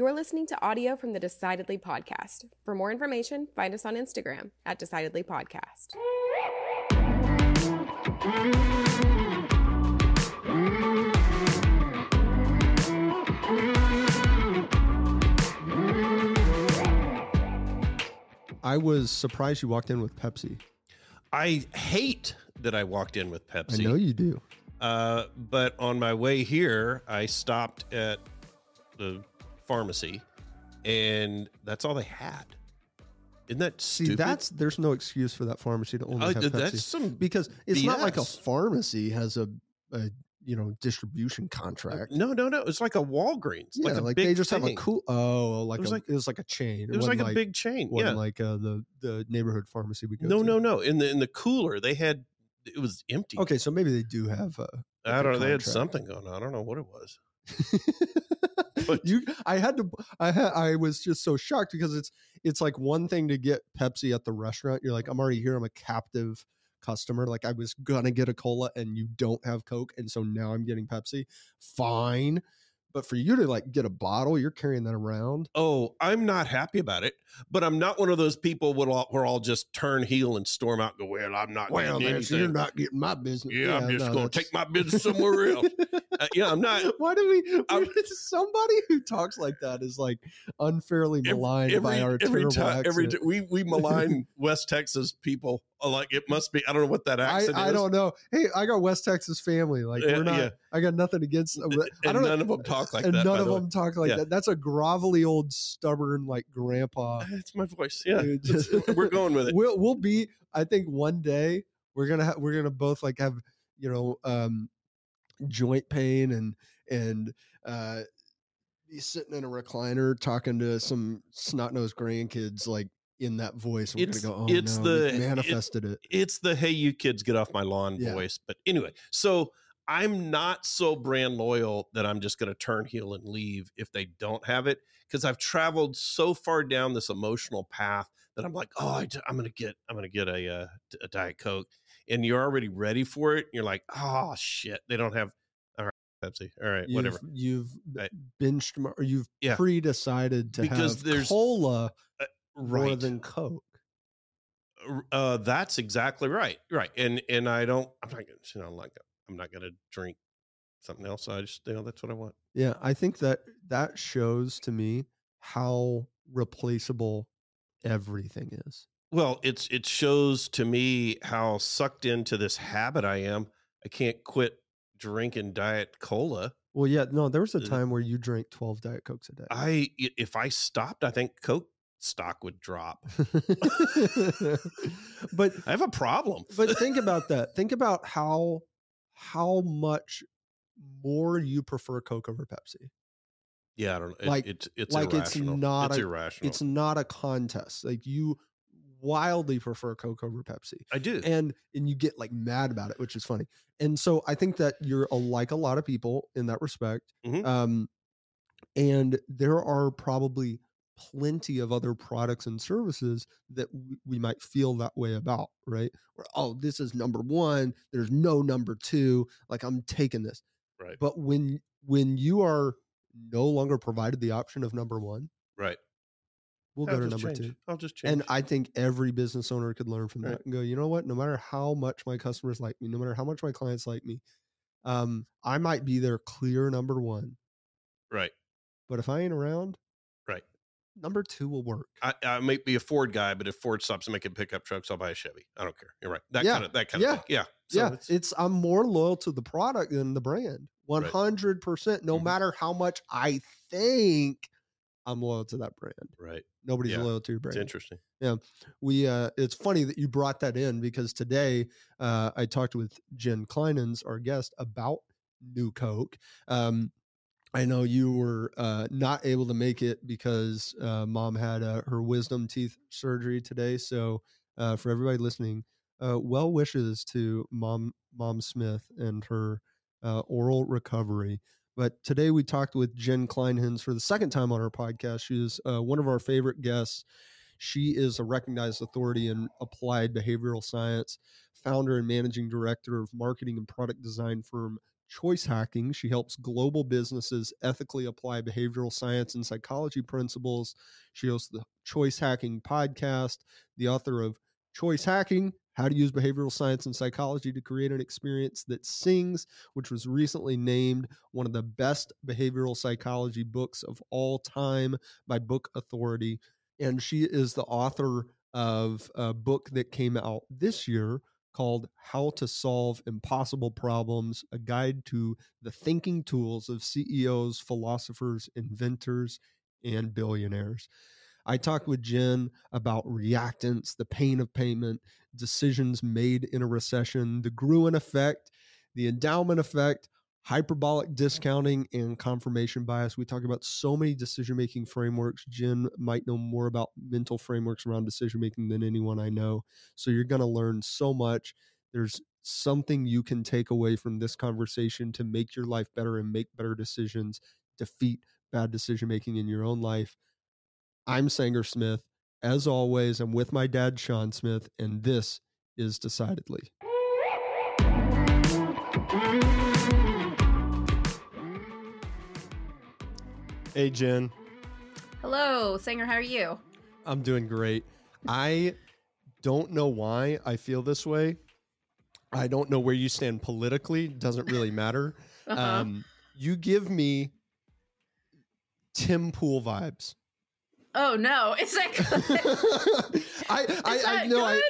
You're listening to audio from the Decidedly podcast. For more information, find us on Instagram at Decidedly Podcast. I was surprised you walked in with Pepsi. I hate that I walked in with Pepsi. I know you do. Uh, but on my way here, I stopped at the pharmacy, and that's all they had. Isn't that See, stupid? that's there's no excuse for that pharmacy to only Uh, have Pepsi that's some because it's not like a BS. pharmacy has a, a you know distribution contract. no, no, no. It's like a Walgreens, yeah, like a like, big they just have a thing. cool. Oh, like It was a, like- it was like a chain. It was like wasn't a big chain. wasn't Yeah. like uh, the the neighborhood pharmacy we go. No, to. no, no. In the in the cooler, they had it was empty. Okay, so maybe they do have. Uh, I don't know. They had contract. something going on. I don't know what it was. but you i had to i had i was just so shocked because it's it's like one thing to get pepsi at the restaurant you're like i'm already here i'm a captive customer like i was gonna get a cola and you don't have coke and so now i'm getting pepsi. Fine but for you to like get a bottle you're carrying that around Oh, I'm not happy about it, but I'm not one of those people where I'll, where I'll just turn heel and storm out and go, well, I'm not well getting that's- anything. you're not getting my business yeah, I'm just no, going to take my business somewhere else. Uh, yeah, I'm not. Why do we? I'm- somebody who talks like that is like unfairly maligned by our every terrible time, every accent. we we malign West Texas people. Uh, Like it must be. I don't know what that I, accent I is. don't know. Hey, I got West Texas family. Like we're not. yeah. I got nothing against. them. And I don't know. none of them talk like and that. none of the way. them talk like Yeah. that. That's a grovelly old stubborn like grandpa. It's my voice. Yeah, Dude, It's- just- we're going with it. We'll we'll be. I think one day we're gonna ha- we're gonna both like have you know um joint pain and and uh be sitting in a recliner talking to some snot nosed grandkids like in that voice. We're It's- gonna go. Oh it's no, the- we've it- manifested it. it's the hey you kids get off my lawn Yeah. voice but anyway so i'm not so brand loyal that i'm just going to turn heel and leave if they don't have it because i've traveled so far down this emotional path that i'm like oh I, am going to get i'm going to get a, uh, a diet coke and you're already ready for it you're like oh shit they don't have all right pepsi all right You've, whatever You've Right. binged or you've Yeah. pre-decided to Because have there's- cola more right than Coke. uh that's exactly right right and and i don't i'm not gonna you know like i'm not gonna drink something else i just you know that's what i want Yeah, I think that that shows to me how replaceable everything is. Well, it's it shows to me how sucked into this habit I am. I can't quit drinking diet cola. Well, yeah, no, there was a time where you drank 12 Diet Cokes a day. I- if I stopped, I think Coke stock would drop. but I have a problem. but think about that. Think about how how much more you prefer Coke over Pepsi. Yeah, I don't know. It, like- it's it's like it's not it's a- irrational. It's not a contest. Like you wildly prefer Coke over Pepsi. I do. and and you get like mad about it, which is funny. And so I think that you're a, like a lot of people in that respect. Mhm. Um, and there are probably plenty of other products and services that we, we might feel that way about, right? Where oh, this is number one. There's no number two. Like I'm taking this. right. But when when you are no longer provided the option of number one, right. we'll I'll go to number change. two. I'll just change. And I think every business owner could learn from Right. that and go, you know what? No matter how much my customers like me, no matter how much my clients like me, um, I might be their clear number one. right. But if I ain't around. Number two will work. I, I might be a Ford guy, but if Ford stops making pickup trucks, I'll buy a Chevy. I don't care. You're right. That Yeah. kind of that kind Yeah. of thing. Yeah. So yeah, it's- it's, I'm more loyal to the product than the brand. One hundred percent. No Mhm. matter how much I think I'm loyal to that brand. right. Nobody's Yeah. loyal to your It's brand. interesting. Yeah. We uh it's funny that you brought that in because today uh i talked with jen clinehens our guest about new coke um i know you were uh not able to make it because uh mom had uh, her wisdom teeth surgery today so uh for everybody listening uh well wishes to mom mom smith and her uh oral recovery. But today we talked with jen clinehens for the second time on our podcast. She is one of our favorite guests. She is a recognized authority in applied behavioral science, founder and managing director of marketing and product design firm choice hacking. She helps global businesses ethically apply behavioral science and psychology principles. She hosts the Choice Hacking podcast, the author of Choice Hacking How to Use Behavioral Science and Psychology to Create an Experience That Sings, which was recently named one of the best behavioral psychology books of all time by Book Authority. And she is the author of a book that came out this year called How to Solve Impossible Problems A Guide to the Thinking Tools of CEOs, Philosophers, Inventors, and Billionaires. I talked with Jen about reactance, the pain of payment, decisions made in a recession, the Gruen effect, the endowment effect, hyperbolic discounting, and confirmation bias. We talk about so many decision making frameworks. Jen might know more about mental frameworks around decision making than anyone I know. So you're going to learn so much. There's something you can take away from this conversation to make your life better and make better decisions, defeat bad decision making in your own life. I'm Sanger Smith. As always, I'm with my dad, Sean Smith, and this is Decidedly. Hey, Jen. Hello, Sanger. How are you? I'm doing great. I don't know why I feel this way. I don't know where you stand politically. Doesn't really matter. Uh-huh. Um, you give me Tim Pool vibes. oh no, is that good? I, I, Is I that know I,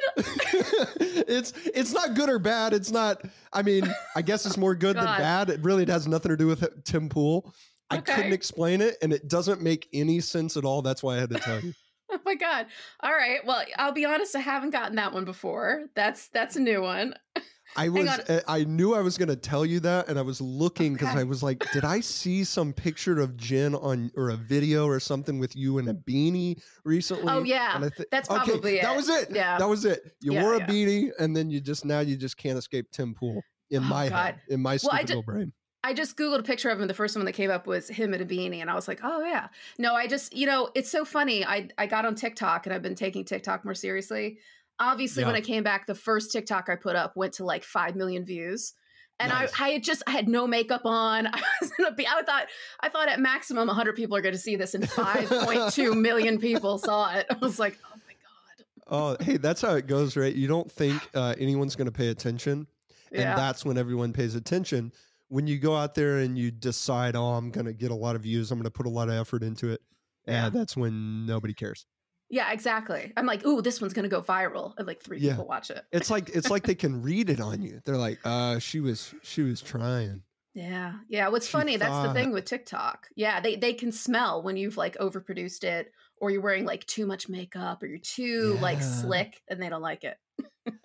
it's it's not good or bad. It's not. I mean, I guess it's more good than bad. It really has nothing to do with Tim Pool. I Okay. couldn't explain it, and it doesn't make any sense at all. That's why I had to tell you. oh my god! All right. Well, I'll be honest. I haven't gotten that one before. That's that's a new one. I was uh, I knew I was going to tell you that and I was looking cuz I was like did I see some picture of Jen on or a video or something with you in a beanie recently? Oh, yeah. Thi- That's okay, probably That was it. Yeah. That was it. You Yeah, wore a yeah. beanie and then you just now you just can't escape Tim Pool in Oh, my God. head, in my Well, stupid little brain. I just googled a picture of him. The first one that came up was him in a beanie, and I was like, "Oh yeah." No, I just you know it's so funny. I I got on TikTok and I've been taking TikTok more seriously. Obviously, when I came back, the first TikTok I put up went to like five million views. And Nice. I, I had just I had no makeup on. I was gonna be. I thought I thought at maximum 100 people are going to see this, and 5.2 million people saw it. I was like, oh my god. Oh, hey, that's how it goes, right? You don't think uh, anyone's going to pay attention and Yeah. that's when everyone pays attention. When you go out there and you decide, oh, I'm going to get a lot of views, I'm going to put a lot of effort into it, yeah, Yeah. that's when nobody cares. yeah, exactly. I'm like, ooh, this one's going to go viral, and like three Yeah. people watch it. It's like it's like they can read it on you. They're like, uh, she was she was trying. Yeah. Yeah. What's She funny, that's the thing with TikTok. Yeah, they they can smell when you've like overproduced it or you're wearing like too much makeup or you're too like slick and they don't like it.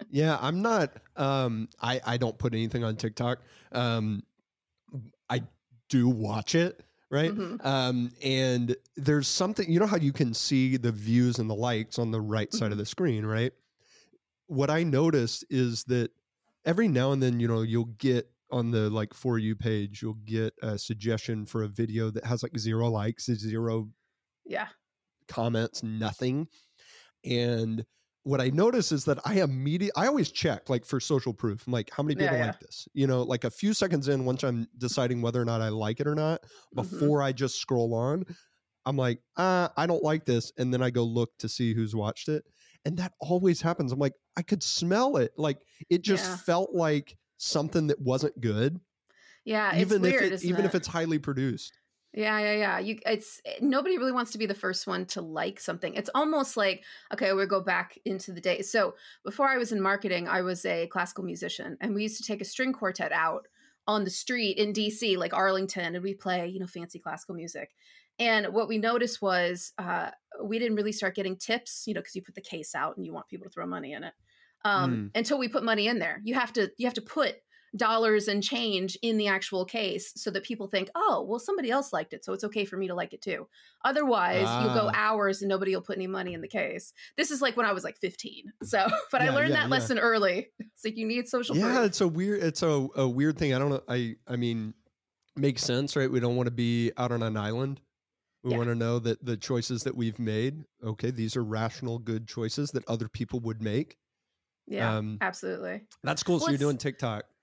Yeah, I'm not. Um, I I don't put anything on TikTok. Um, I do watch it, right? Mhm. Um, and there's something. You know how you can see the views and the likes on the right side of Mhm. the screen, right? What I noticed is that every now and then, you know, you'll get on the like for you page, you'll get a suggestion for a video that has like zero likes, zero Yeah. comments, nothing. And what I notice is that I immediately, I always check like for social proof. I'm like, how many people yeah. like this? You know, like a few seconds in, once I'm deciding whether or not I like it or not, Mhm. before I just scroll on, I'm like, uh, I don't like this. And then I go look to see who's watched it. And that always happens. I'm like, I could smell it. Like it just Yeah. felt like something that wasn't good. Yeah. even it's weird, if it, isn't even it? if it's highly produced. Yeah, yeah, yeah. You it's nobody really wants to be the first one to like something. It's almost like okay, we go back into the day. So, before I was in marketing, I was a classical musician and we used to take a string quartet out on the street in DC, like Arlington, and we play, you know, fancy classical music. And what we noticed was uh, we didn't really start getting tips, you know, because you put the case out and you want people to throw money in it. Um, Until we put money in there, you have to you have to put dollars and change in the actual case so that people think, oh, well, somebody else liked it, so it's okay for me to like it too. Otherwise, you'll go Ah. hours and nobody will put any money in the case. This is like when I was like 15. So, but I learned yeah, that yeah. lesson early. It's like you need social yeah proof. it's a weird it's a, a weird thing i don't know i i mean makes sense right we don't want to be out on an island we Yeah. want to know that the choices that we've made okay these are rational good choices that other people would make Yeah, um absolutely. that's cool so Well, you're doing tiktok Yeah,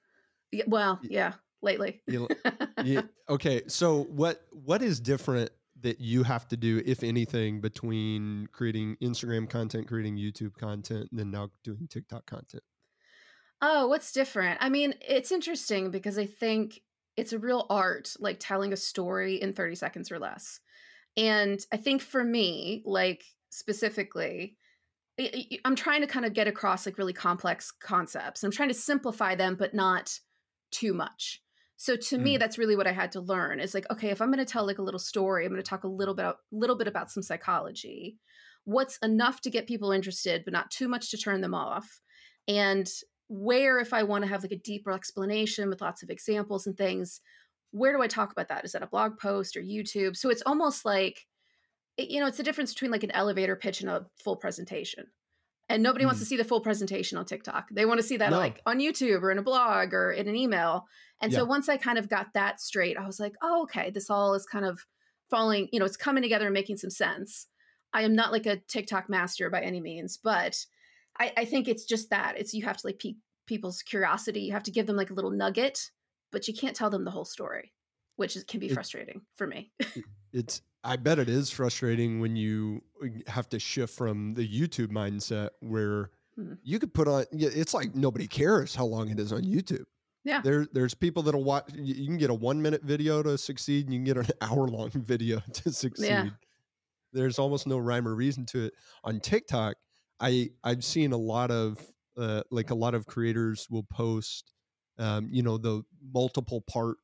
well, yeah. lately. You- Yeah, okay, so what what is different that you have to do, if anything, between creating Instagram content, creating YouTube content, and then now doing TikTok content? Oh, what's different? I mean, it's interesting because I think it's a real art, like telling a story in 30 seconds or less. And I think for me, like specifically, I'm trying to kind of get across like really complex concepts. I'm trying to simplify them, but not too much. So to me, Mm. that's really what I had to learn is like, okay, if I'm going to tell like a little story, I'm going to talk a little bit, little bit about some psychology. What's enough to get people interested, but not too much to turn them off? And where if i want to have like a deeper explanation with lots of examples and things where do i talk about that is that a blog post or youtube so it's almost like you know it's the difference between like an elevator pitch and a full presentation and nobody wants Mm. to see the full presentation on tiktok they want to see that No. like on youtube or in a blog or in an email and Yeah. so once i kind of got that straight i was like oh okay this all is kind of falling you know it's coming together and making some sense i am not like a tiktok master by any means but I, I think it's just that it's you have to like pique people's curiosity. You have to give them like a little nugget, but you can't tell them the whole story, which is, can be It- frustrating for me. It's I bet it is frustrating when you uh, have to shift from the YouTube mindset where Mhm. you could put on. It's like nobody cares how long it is on YouTube. Yeah. There there's people that'll watch you can get a 1 minute video to succeed and you can get an hour long video to succeed. There's almost no rhyme or reason to it. On TikTok, I I've seen a lot of uh, like a lot of creators will post um, you know the multiple part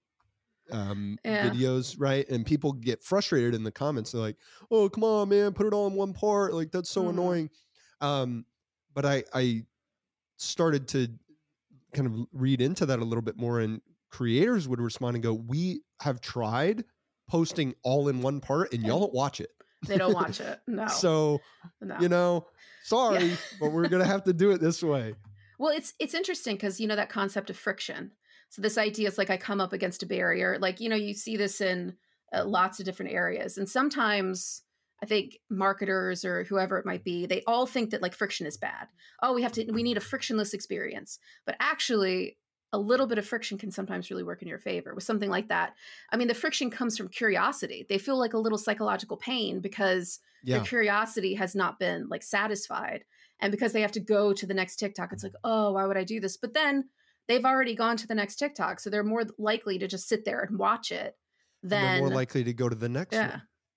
um, Yeah. videos, right? And people get frustrated in the comments. They're like, "Oh, come on, man, put it all in one part. Like that's so Mhm. annoying." Um, but I I started to kind of read into that a little bit more, and creators would respond and go, "We have tried posting all in one part, and y'all don't watch it. they don't watch it. No. So no. you know, sorry, but we're gonna have to do it this way." Well, it's it's interesting because you know that concept of friction. So this idea is like I come up against a barrier. Like you know you see this in uh, lots of different areas, and sometimes I think marketers or whoever it might be, they all think that like friction is bad. Oh, we have to we need a frictionless experience, but actually. A little bit of friction can sometimes really work in your favor with something like that. I mean, the friction comes from curiosity. They feel like a little psychological pain because Yeah, their curiosity has not been like satisfied and because they have to go to the next tiktok it's like oh why would i do this but then they've already gone to the next tiktok so they're more likely to just sit there and watch it they're than more likely to go to the next yeah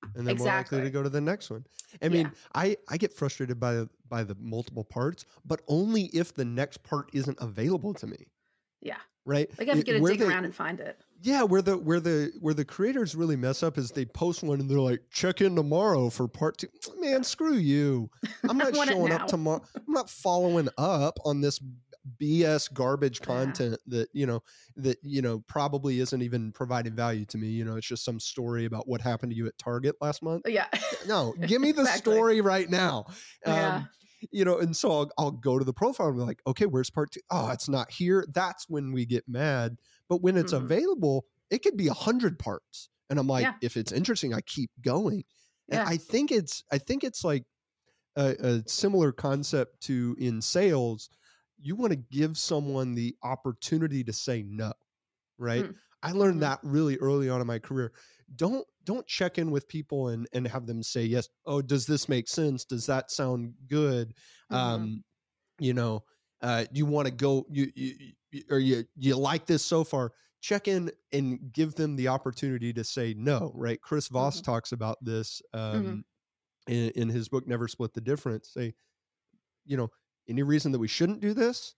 one. and then more likely to go to the next one. I Yeah. mean, I I get frustrated by the by the multiple parts, but only if the next part isn't available to me. Yeah. Right. like i have to It- get to where dig they- around and find it Yeah, where the where the where the creators really mess up is they post one and they're like, check in tomorrow for part two. Man, screw you. I'm not showing up tomorrow. I'm not following up on this BS garbage Yeah. content that, you know, that, you know, probably isn't even providing value to me. You know, it's just some story about what happened to you at Target last month. yeah No, give me the Exactly. story right now. Um, Yeah. You know, and so I'll, I'll go to the profile and be like, okay, where's part two? Oh, it's not here. That's when we get mad. But when it's Mhm. available, it could be a hundred parts. And I'm like, Yeah. if it's interesting, I keep going. And Yeah. I think it's, I think it's like a, a similar concept to in sales. You want to give someone the opportunity to say no, right? Mm. I learned Mhm. that really early on in my career. Don't don't check in with people and and have them say yes. Oh, does this make sense? Does that sound good? Mhm. Um, you know, uh, you want to go you, you you- or you you like this so far? Check in and give them the opportunity to say no. Right? Chris Voss Mhm. talks about this um, Mhm. in, in his book Never Split the Difference. Say, you know, any reason that we shouldn't do this?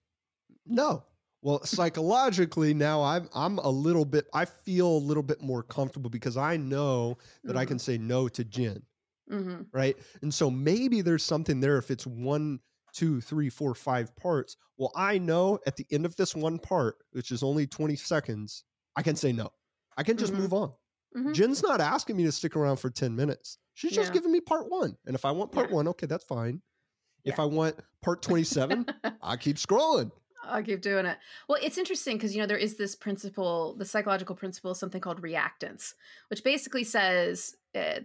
No. Well, psychologically now I'm I'm a little bit I feel a little bit more comfortable because I know that I Mhm. can say no to Jen, Mhm. right? And so maybe there's something there if it's one, two, three, four, five parts. Well, I know at the end of this one part, which is only 20 seconds, I can say no. I can just Mhm. move on. Jen's not asking me to stick around for 10 minutes. She's just Yeah. giving me part one. And if I want part Yeah. one, okay, that's fine. If I want part 27, I keep scrolling. I'll keep doing it. Well, it's interesting because you know there is this principle, the psychological principle, something called reactance, which basically says, uh,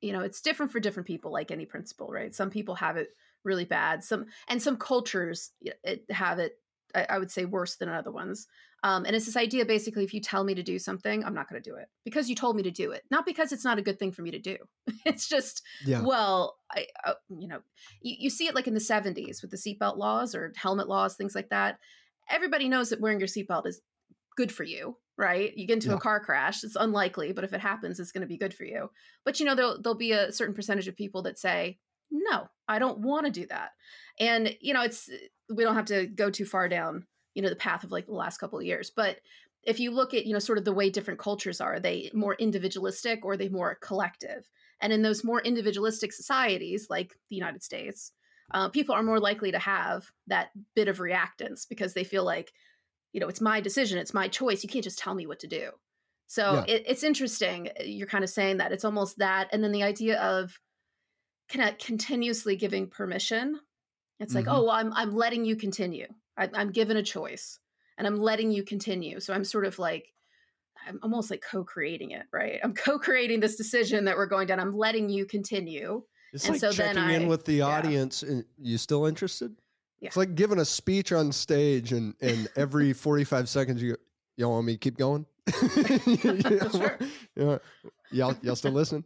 you know, it's different for different people, like any principle, right? Some people have it really bad, some and some cultures it, have it I, I would say worse than other ones. Um, and it's this idea basically if you tell me to do something, I'm not going to do it because you told me to do it, not because it's not a good thing for me to do. it's just, Yeah. well, I, uh, you know, you, you see it like in the 70s with the seatbelt laws or helmet laws, things like that. Everybody knows that wearing your seatbelt is good for you, right? You get into Yeah. a car crash, it's unlikely, but if it happens, it's going to be good for you. But you know, there'll, there'll be a certain percentage of people that say, no, I don't want to do that. And, you know, it's, we don't have to go too far down, you know, the path of like the last couple of years. But if you look at, you know, sort of the way different cultures are, are they more individualistic or are they more collective? And in those more individualistic societies, like the United States, uh, people are more likely to have that bit of reactance because they feel like, you know, it's my decision, it's my choice. You can't just tell me what to do. So Yeah. it, it's interesting. uh, You're kind of saying that it's almost that, and then the idea of kind of continuously giving permission. It's like, Mhm. oh, well, I'm I'm letting you continue. I, I'm given a choice, and I'm letting you continue. So I'm sort of like, I'm almost like co-creating it, right? I'm co-creating this decision that we're going down. I'm letting you continue. It's And like so then checking in with the yeah. audience. And you still interested? Yeah. It's like giving a speech on stage, and and every forty five seconds you go, y'all want me to keep going? Sure. yeah. Y'all y'all still listen?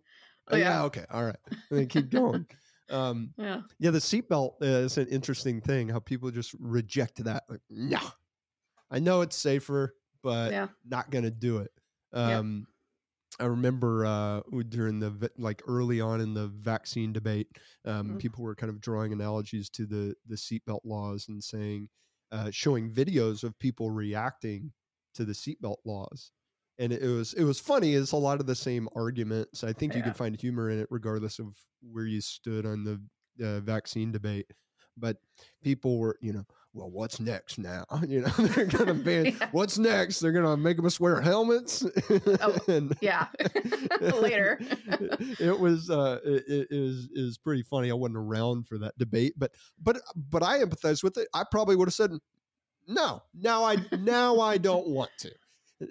Oh, yeah. yeah. Okay. All right. And then keep going. Um, Yeah. yeah, the seatbelt is an interesting thing. How people just reject that. Like, no, I know it's safer, but Yeah. not going to do it. Yeah. Um, I remember uh, during the like early on in the vaccine debate, um, Mhm. people were kind of drawing analogies to the the seatbelt laws and saying, uh, showing videos of people reacting to the seatbelt laws. And it was it was funny. It's a lot of the same arguments. I think you Yeah. could find humor in it, regardless of where you stood on the uh, vaccine debate. But people were, you know, well, what's next now? You know, they're gonna ban. Yeah. What's next? They're gonna make us wear helmets. and Yeah. Later. it was uh it, it is is pretty funny. I wasn't around for that debate, but but but I empathize with it. I probably would have said no. Now I now I don't want to.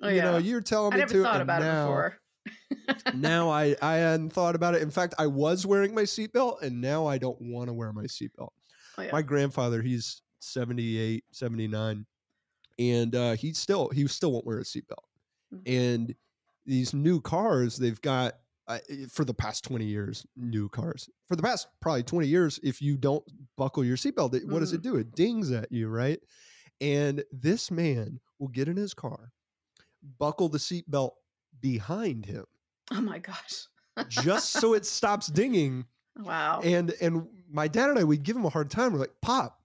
Oh, you know, you're telling I me never to. thought about now, it before. now I I hadn't thought about it. In fact, I was wearing my seatbelt, and now I don't want to wear my seatbelt. Oh, yeah. My grandfather, he's 78, 79, and uh, he still he still won't wear a seatbelt. Mhm. And these new cars, they've got uh, for the past 20 years, new cars. For the past probably 20 years, if you don't buckle your seatbelt, what does it do? It dings at you, right? And this man will get in his car, buckle the seatbelt behind him, oh my gosh. just so it stops dinging. Wow. And and my dad and I, we'd give him a hard time. We're like, Pop,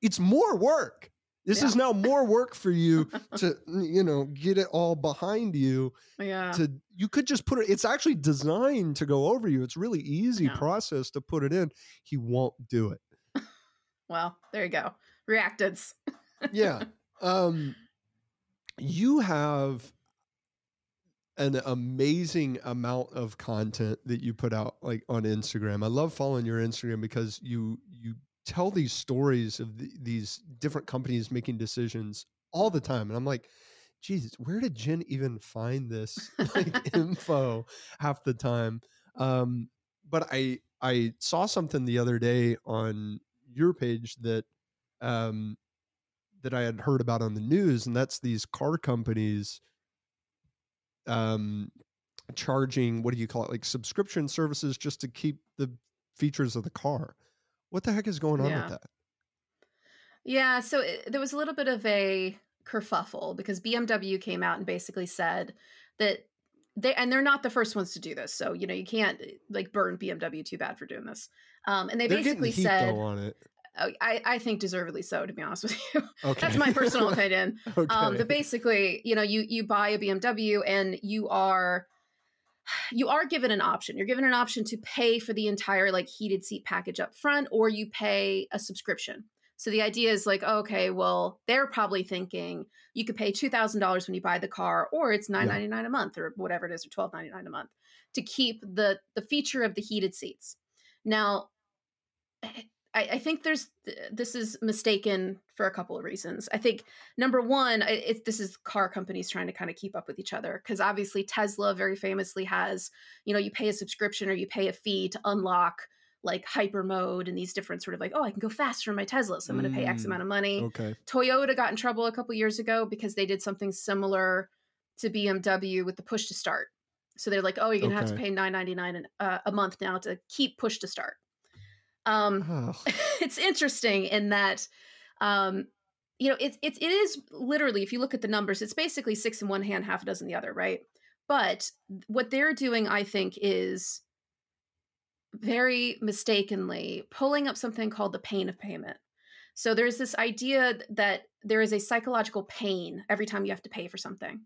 it's more work. This Yeah. is now more work for you to, you know, get it all behind you yeah. to you could just put it it's actually designed to go over you it's really easy Yeah. process to put it in he won't do it Well, there you go. Reactance. yeah um you have an amazing amount of content that you put out like on instagram i love following your instagram because you you tell these stories of the, these different companies making decisions all the time and i'm like Jesus, where did Jen even find this like info half the time? Um, but I I saw something the other day on your page that um, that I had heard about on the news, and that's these car companies um, charging what do you call it, like subscription services just to keep the features of the car. What the heck is going on Yeah. with that? Yeah, so it, there was a little bit of a kerfuffle because BMW came out and basically said that they and they're not the first ones to do this. So you know you can't like burn BMW too bad for doing this. Um, and they They're basically said, though on it. I I think deservedly so to be honest with you. Okay, That's my personal opinion. okay. Um, but basically, you know, you you buy a BMW and you are you are given an option. You're given an option to pay for the entire like heated seat package up front, or you pay a subscription. So the idea is like, okay, well, they're probably thinking you could pay two thousand dollars when you buy the car, or it's nine ninety nine a month, or whatever it is, or twelve ninety nine a month to keep the the feature of the heated seats. Now, I, I think there's this is mistaken for a couple of reasons. I think number one, I- it's this is car companies trying to kind of keep up with each other because obviously Tesla very famously has, you know, you pay a subscription or you pay a fee to unlock like hyper mode and these different sort of like, oh, I can go faster in my Tesla, so I'm going to pay X Mm, amount of money. Okay. Toyota got in trouble a couple years ago because they did something similar to BMW with the push to start. So they're like, oh, you're gonna have to pay nine ninety nine uh, a month now to keep push to start. Um, Oh, it's interesting in that, um, you know, it's it's it is literally if you look at the numbers, it's basically six in one hand, half a dozen the other, right? But what they're doing, I think, is very mistakenly pulling up something called the pain of payment. So there's this idea that there is a psychological pain every time you have to pay for something.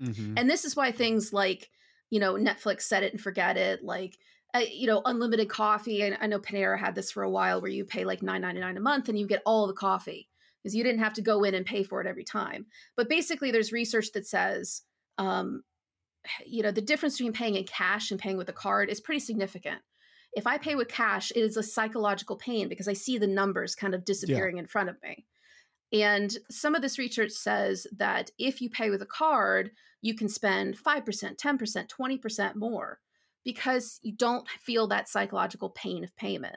mhm. And this is why things like, you know, Netflix set it and forget it, like, uh, you know, unlimited coffee. And I know Panera had this for a while where you pay like nine ninety nine a month and you get all the coffee because you didn't have to go in and pay for it every time. But basically, there's research that says, um, you know, the difference between paying in cash and paying with a card is pretty significant. If I pay with cash, it is a psychological pain because I see the numbers kind of disappearing in front of me. And some of this research says that if you pay with a card, you can spend 5%, 10%, 20% more because you don't feel that psychological pain of payment.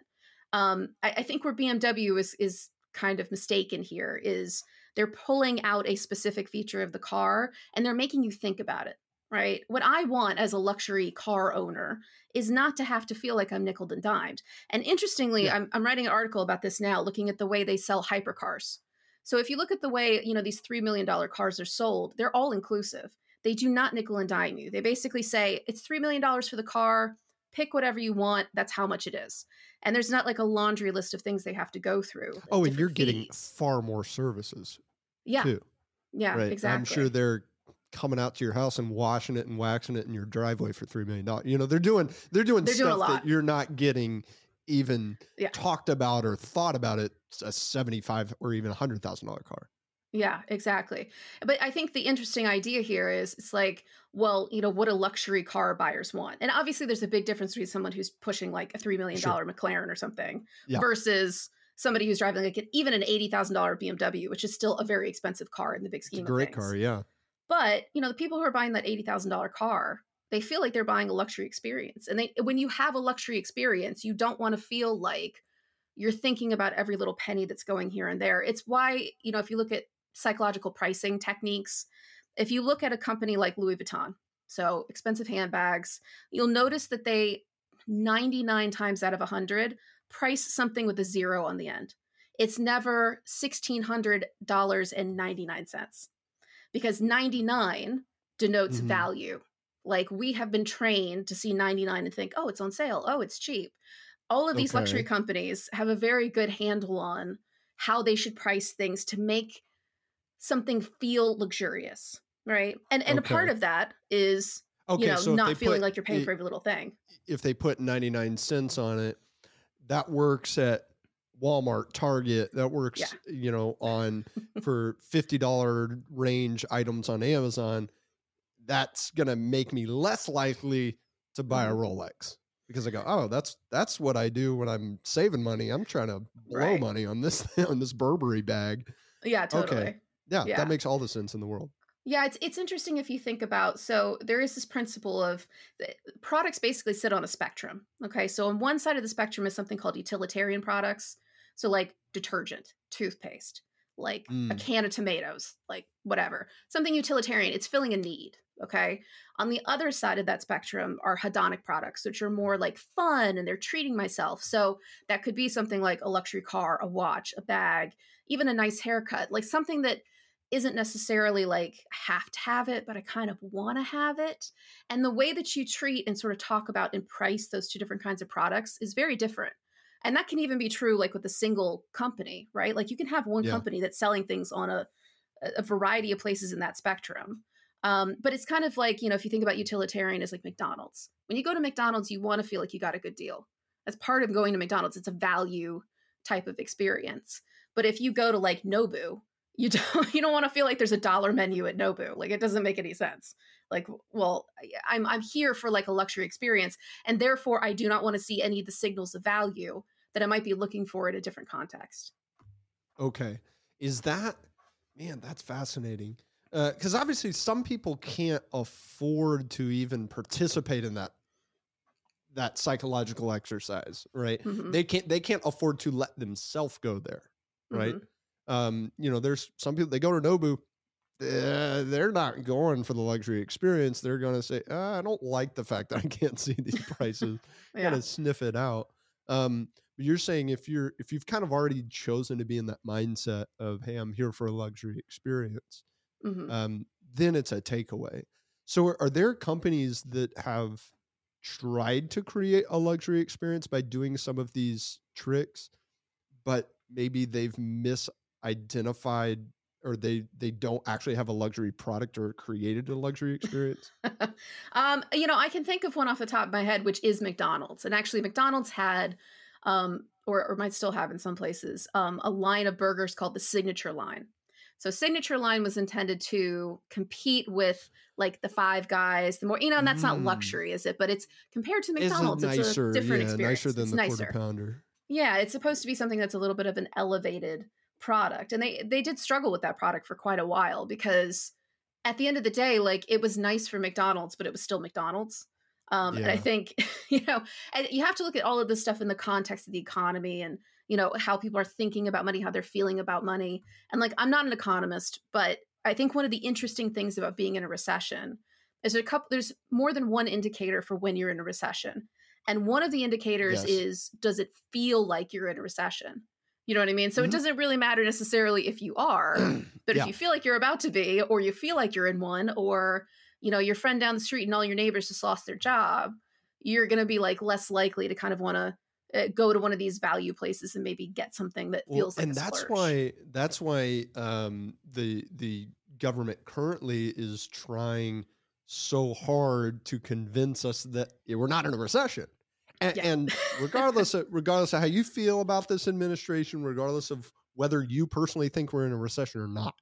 Um, I, I think where BMW is, is kind of mistaken here is they're pulling out a specific feature of the car and they're making you think about it, right? What I want as a luxury car owner is not to have to feel like I'm nickel and dimed. And interestingly, Yeah. I'm, I'm writing an article about this now, looking at the way they sell hypercars. So if you look at the way, you know, these $3 million cars are sold, they're all inclusive. They do not nickel and dime you. They basically say it's $3 million for the car, pick whatever you want, that's how much it is. And there's not like a laundry list of things they have to go through. oh, and you're getting far more services yeah, too, yeah, right? exactly. I'm sure they're coming out to your house and washing it and waxing it in your driveway for three million dollars. You know, they're doing they're doing They're doing stuff lot. that you're not getting even Yeah. talked about or thought about it. A seventy-five or even a hundred thousand dollar car. Yeah, exactly. But I think the interesting idea here is it's like, well, you know, what do luxury car buyers want? And obviously there's a big difference between someone who's pushing like a $3 million Sure. McLaren or something Yeah. versus somebody who's driving like an, even an $80,000 BMW, which is still a very expensive car in the big It's scheme a great car, yeah. But, you know, the people who are buying that $80,000 car, they feel like they're buying a luxury experience. And they when you have a luxury experience, you don't want to feel like you're thinking about every little penny that's going here and there. It's why, you know, if you look at psychological pricing techniques, if you look at a company like Louis Vuitton, so expensive handbags, you'll notice that they 99 times out of 100 price something with a zero on the end. It's never $1,600.99 because 99 denotes Mhm. value. Like we have been trained to see 99 and think, oh, it's on sale. Oh, it's cheap. All of these luxury companies have a very good handle on how they should price things to make something feel luxurious. Right. And and a part of that is, Okay, you know, so not feeling put- like you're paying i- for every little thing. if they put 99 cents on it, that works at Walmart, Target, that works, Yeah. you know, on for $50 range items on Amazon. That's going to make me less likely to buy a Mhm. Rolex because I go, "Oh, that's that's what I do when I'm saving money. I'm trying to blow Right. money on this on this Burberry bag." Yeah, totally. Yeah, Yeah. that makes all the sense in the world. Yeah, it's it's interesting if you think about so there is this principle of the, products basically sit on a spectrum. Okay, so on one side of the spectrum is something called utilitarian products, so like detergent, toothpaste, like a Mm. can of tomatoes, like whatever, something utilitarian. It's filling a need. Okay, on the other side of that spectrum are hedonic products, which are more like fun and they're treating myself. So that could be something like a luxury car, a watch, a bag, even a nice haircut, like something that isn't necessarily like have to have it, but I kind of want to have it. And the way that you treat and sort of talk about and price those two different kinds of products is very different. And that can even be true like with a single company, right? Like you can have one Yeah. company that's selling things on a, a variety of places in that spectrum. Um, but it's kind of like, you know, if you think about utilitarian as like McDonald's, when you go to McDonald's, you want to feel like you got a good deal. That's part of going to McDonald's. It's a value type of experience. But if you go to like Nobu, you don't you don't want to feel like there's a dollar menu at Nobu. Like it doesn't make any sense. Like, well, I'm I'm here for like a luxury experience, and therefore I do not want to see any of the signals of value that I might be looking for in a different context. Okay. Is that man, that's fascinating. Because obviously some people can't afford to even participate in that that psychological exercise, right? Mhm. They can't they can't afford to let themselves go there, right? Mhm. Um, you know, there's some people they go to Nobu, uh, they're not going for the luxury experience. They're going to say, uh, I don't like the fact that I can't see these prices. Yeah. Kind of sniff it out. Um, but you're saying if you're if you've kind of already chosen to be in that mindset of, hey, I'm here for a luxury experience, Mhm. um, then it's a takeaway. So are, are there companies that have tried to create a luxury experience by doing some of these tricks, but maybe they've misidentified or they they don't actually have a luxury product or created a luxury experience? um, you know, I can think of one off the top of my head, which is McDonald's. And actually, McDonald's had, um, or, or might still have in some places, um, a line of burgers called the Signature Line. So, Signature Line was intended to compete with like the Five Guys, the more, you know, and that's not Mm. luxury, is it? But it's compared to McDonald's, nicer? it's a different yeah, experience. nicer than it's the nicer. quarter pounder. Yeah, it's supposed to be something that's a little bit of an elevated product. And they they did struggle with that product for quite a while because at the end of the day, like it was nice for McDonald's, but it was still McDonald's. Um, and I think, you know, and you have to look at all of this stuff in the context of the economy and, you know, how people are thinking about money, how they're feeling about money. And like, I'm not an economist, but I think one of the interesting things about being in a recession is a couple, there's more than one indicator for when you're in a recession. And one of the indicators Yes. is does it feel like you're in a recession? You know what I mean? So Mhm. it doesn't really matter necessarily if you are, but Yeah. if you feel like you're about to be, or you feel like you're in one, or you know your friend down the street and all your neighbors just lost their job, you're going to be like less likely to kind of want to uh, go to one of these value places and maybe get something that Well, feels like and that's splurge. why that's why um, the the government currently is trying so hard to convince us that we're not in a recession. And, Yeah. and regardless of regardless of how you feel about this administration, regardless of whether you personally think we're in a recession or not,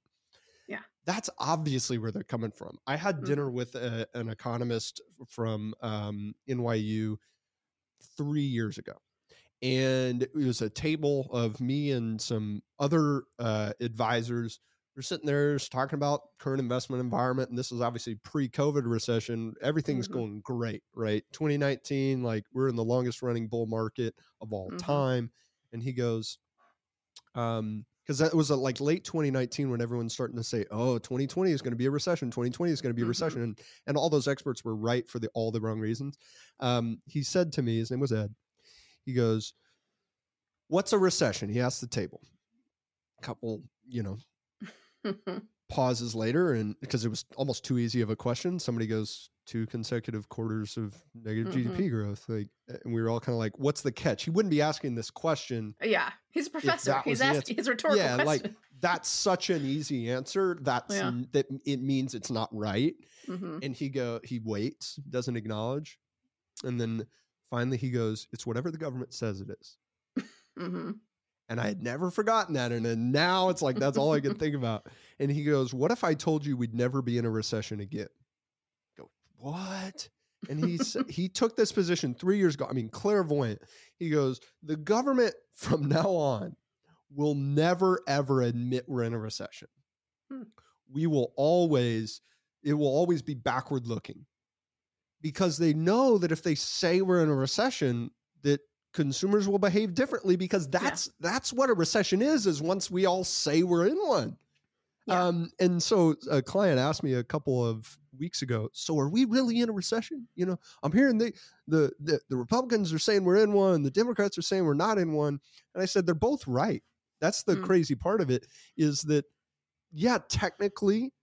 Yeah. that's obviously where they're coming from. I had Mhm. dinner with a, an economist from um, NYU three years ago and it was a table of me and some other uh, advisors. We're sitting there talking about current investment environment, and this is obviously pre-COVID recession. Everything's Mhm. going great, right? 2019, like we're in the longest running bull market of all Mhm. time. And he goes, um, because that was uh like late 2019 when everyone's starting to say, "Oh, 2020 is going to be a recession. 2020 is going to be a Mhm. recession," and and all those experts were right for the all the wrong reasons. Um, he said to me, his name was Ed. He goes, "What's a recession?" He asked the table. A couple, you know, pauses later, and because it was almost too easy of a question, somebody goes, two consecutive quarters of negative Mhm. GDP growth. Like, and we were all kind of like, "What's the catch?" He wouldn't be asking this question yeah, he's a professor. He's asking his rhetorical yeah, like that's such an easy answer. That's Yeah. that it means it's not right. Mhm. And he go he waits, doesn't acknowledge, and then finally he goes, "It's whatever the government says it is." Mhm. And I had never forgotten that, and then now it's like that's all I can think about. And he goes, "What if I told you we'd never be in a recession again?" I go what? And he he took this position three years ago. I mean, clairvoyant. He goes, "The government from now on will never ever admit we're in a recession. Hmm. We will always, it will always be backward looking, because they know that if they say we're in a recession, that consumers will behave differently because that's that's what a recession is is once we all say we're in one Yeah. um and so a client asked me a couple of weeks ago so are we really in a recession you know i'm hearing the the the, the republicans are saying we're in one the democrats are saying we're not in one and i said they're both right that's the Mm. crazy part of it is that yeah technically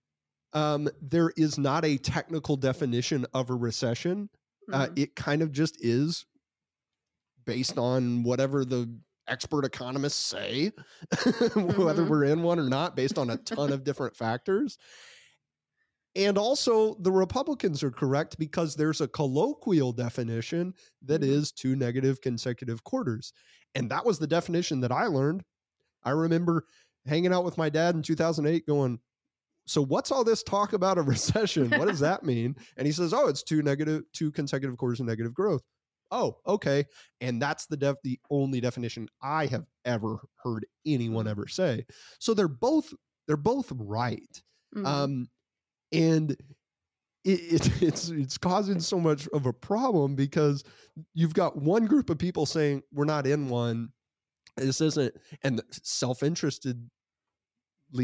um there is not a technical definition of a recession uh, Mhm. it kind of just is based on whatever the expert economists say, whether Mhm. we're in one or not, based on a ton of different factors. And also, the Republicans are correct because there's a colloquial definition that Mhm. is two negative consecutive quarters. And that was the definition that I learned. I remember hanging out with my dad in 2008 going, so what's all this talk about a recession? What does that mean? And he says, "Oh, it's two negative, two consecutive quarters of negative growth." Oh, okay. And that's the def- the only definition I have ever heard anyone ever say. So they're both they're both right. Mhm. Um, and it, it, it's it's causing so much of a problem because you've got one group of people saying we're not in one. This isn't, and self-interestedly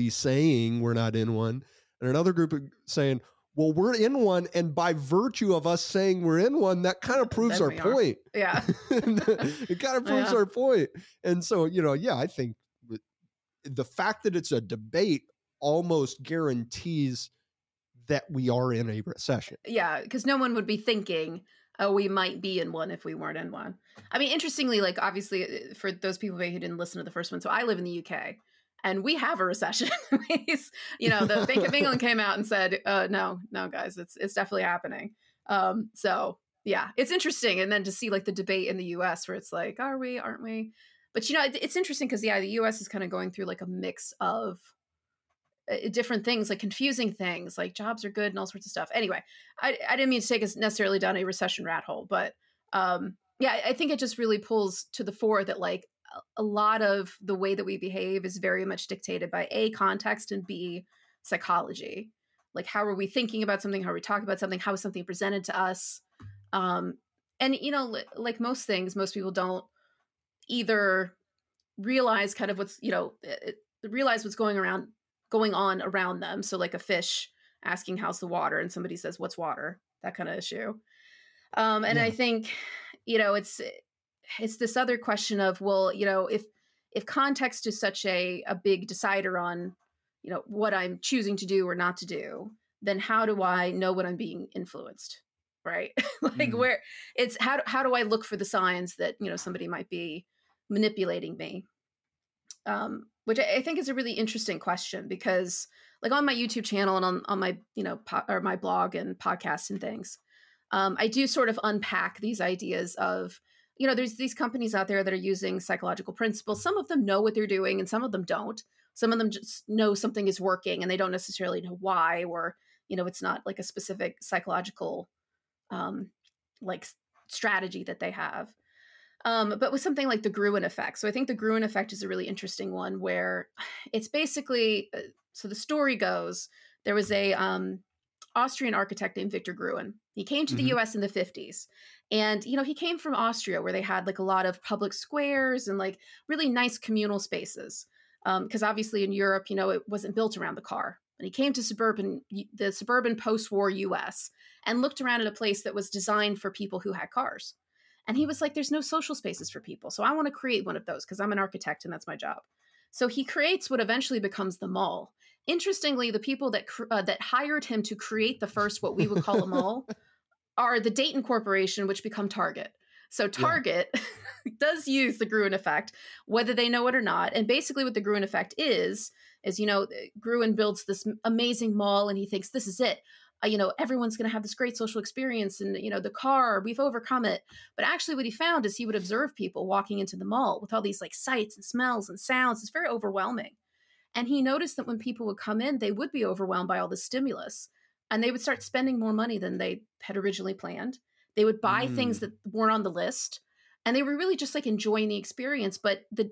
saying we're not in one, and another group saying, "Well, we're in one," and by virtue of us saying we're in one, that kind of proves our point. Yeah, it kind of proves yeah. our point. And so, you know, yeah, I think the fact that it's a debate almost guarantees that we are in a recession. Yeah, because no one would be thinking, oh, we might be in one if we weren't in one. I mean, interestingly, like obviously uh, for those people who didn't listen to the first one, so I live in the UK and we have a recession. you know, the Bank of England came out and said, uh, no, no, guys, it's it's definitely happening. Um, so yeah, it's interesting. And then to see like the debate in the US where it's like, are we, aren't we? But you know, it, it's interesting because yeah, the US is kind of going through like a mix of uh, different things like confusing things like jobs are good and all sorts of stuff anyway i, I didn't mean to take us necessarily down a recession rat hole but um yeah i think it just really pulls to the fore that like a lot of the way that we behave is very much dictated by a context and b psychology like how are we thinking about something how are we talking about something how is something presented to us um and you know like most things most people don't either realize kind of what's you know it, realize what's going around going on around them. So like a fish asking how's the water and somebody says what's water, that kind of issue. Um, and yeah. I think, you know, it's it's this other question of well, you know, if if context is such a a big decider on, you know, what I'm choosing to do or not to do, then how do I know when I'm being influenced? Right? like mm. where it's how how do I look for the signs that, you know, somebody might be manipulating me? Um, which I think is a really interesting question because like on my YouTube channel and on, on my, you know, po- or my blog and podcasts and things, um, I do sort of unpack these ideas of, you know, there's these companies out there that are using psychological principles. Some of them know what they're doing and some of them don't. Some of them just know something is working and they don't necessarily know why, or, you know, it's not like a specific psychological, um, like strategy that they have. Um, but with something like the Gruen effect. So I think the Gruen effect is a really interesting one where it's basically uh, so the story goes there was a um, Austrian architect named Victor Gruen. He came to the mm-hmm. US in the 50s. And you know, he came from Austria where they had like a lot of public squares and like really nice communal spaces. because um, obviously in Europe, you know, it wasn't built around the car. And he came to suburban the suburban post-war US and looked around at a place that was designed for people who had cars. And he was like, there's no social spaces for people. So I want to create one of those because I'm an architect and that's my job. So he creates what eventually becomes the mall. Interestingly, the people that uh, that hired him to create the first what we would call a mall are the Dayton Corporation, which become Target. So Target yeah. does use the Gruen effect, whether they know it or not. And basically, what the Gruen effect is is you know Gruen builds this amazing mall, and he thinks this is it uh, you know everyone's going to have this great social experience and you know the car we've overcome it but actually what he found is he would observe people walking into the mall with all these like sights and smells and sounds it's very overwhelming and he noticed that when people would come in they would be overwhelmed by all the stimulus and they would start spending more money than they had originally planned they would buy mm. things that weren't on the list and they were really just like enjoying the experience but the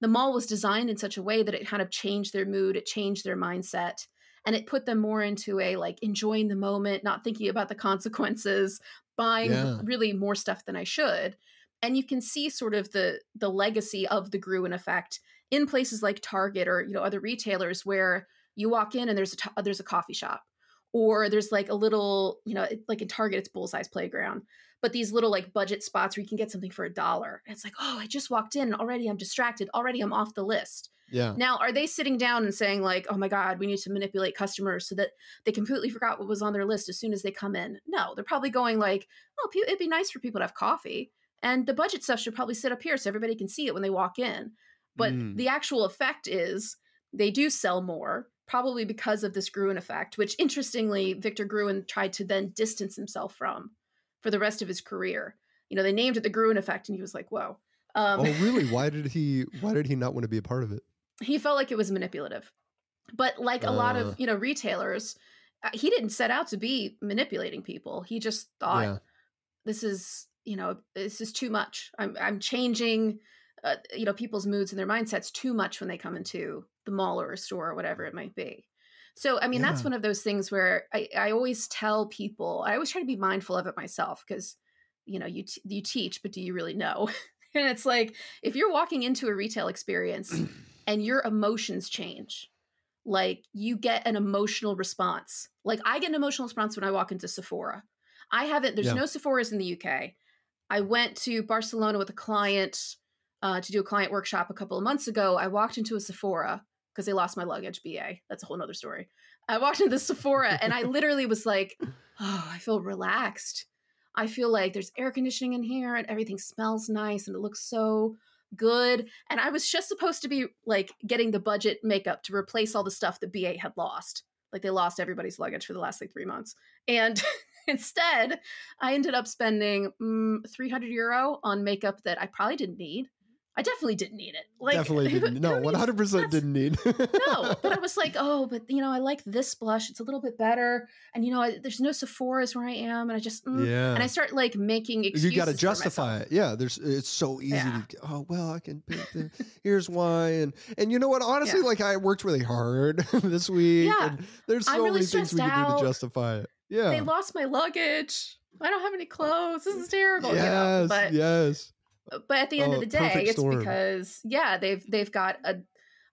the mall was designed in such a way that it kind of changed their mood it changed their mindset and it put them more into a like enjoying the moment not thinking about the consequences buying yeah. really more stuff than i should and you can see sort of the the legacy of the gruen effect in places like target or you know other retailers where you walk in and there's a t- uh, there's a coffee shop or there's like a little you know like in target it's bullseye's playground but these little like budget spots where you can get something for a dollar it's like oh i just walked in and already i'm distracted already i'm off the list yeah. Now, are they sitting down and saying like, "Oh my God, we need to manipulate customers so that they completely forgot what was on their list as soon as they come in"? No, they're probably going like, "Oh, it'd be nice for people to have coffee, and the budget stuff should probably sit up here so everybody can see it when they walk in." But mm. the actual effect is they do sell more, probably because of this Gruen effect, which interestingly, Victor Gruen tried to then distance himself from for the rest of his career. You know, they named it the Gruen effect, and he was like, "Whoa." Um, oh, really? Why did he? Why did he not want to be a part of it? he felt like it was manipulative. But like a uh. lot of, uh. you know, retailers, uh, he didn't set out to be manipulating people. He just thought yeah. this is, you know, this is too much. I'm I'm changing uh, you know, people's moods and their mindsets too much when they come into the mall or a store or whatever it might be. So, I mean, that's one of those things where I, I always tell people, I always try to be mindful of it myself because, you know, you, t- you teach, but do you really know? and it's like, if you're walking into a retail experience and your emotions change, like you get an emotional response. Like I get an emotional response when I walk into Sephora. I haven't, there's Yeah. no Sephora's in the UK. I went to Barcelona with a client uh, to do a client workshop a couple of months ago. I walked into a Sephora because they lost my luggage, BA. That's a whole nother story. I walked into the Sephora and I literally was like, oh, I feel relaxed. I feel like there's air conditioning in here and everything smells nice and it looks so good. And I was just supposed to be like getting the budget makeup to replace all the stuff that BA had lost. Like they lost everybody's luggage for the last like three months. And instead, I ended up spending mm, 300 euro on makeup that I probably didn't need. I definitely didn't need it. Like Definitely didn't. No, who needs- 100% didn't need. no, but I was like, oh, but you know, I like this blush. It's a little bit better, and you know, I, there's no Sephora's where I am, and I just mm. yeah. and I start like making excuses. you got to justify it. Yeah, there's it's so easy Yeah. to oh well, I can pick the here's why and and you know what? Honestly, Yeah. like I worked really hard this week. Yeah. and there's so really many things we can do to justify it. Yeah. They lost my luggage. I don't have any clothes. This is terrible. you know? yes. But yes. Uh, but at the end Oh, of the day, it's because yeah, they've they've got a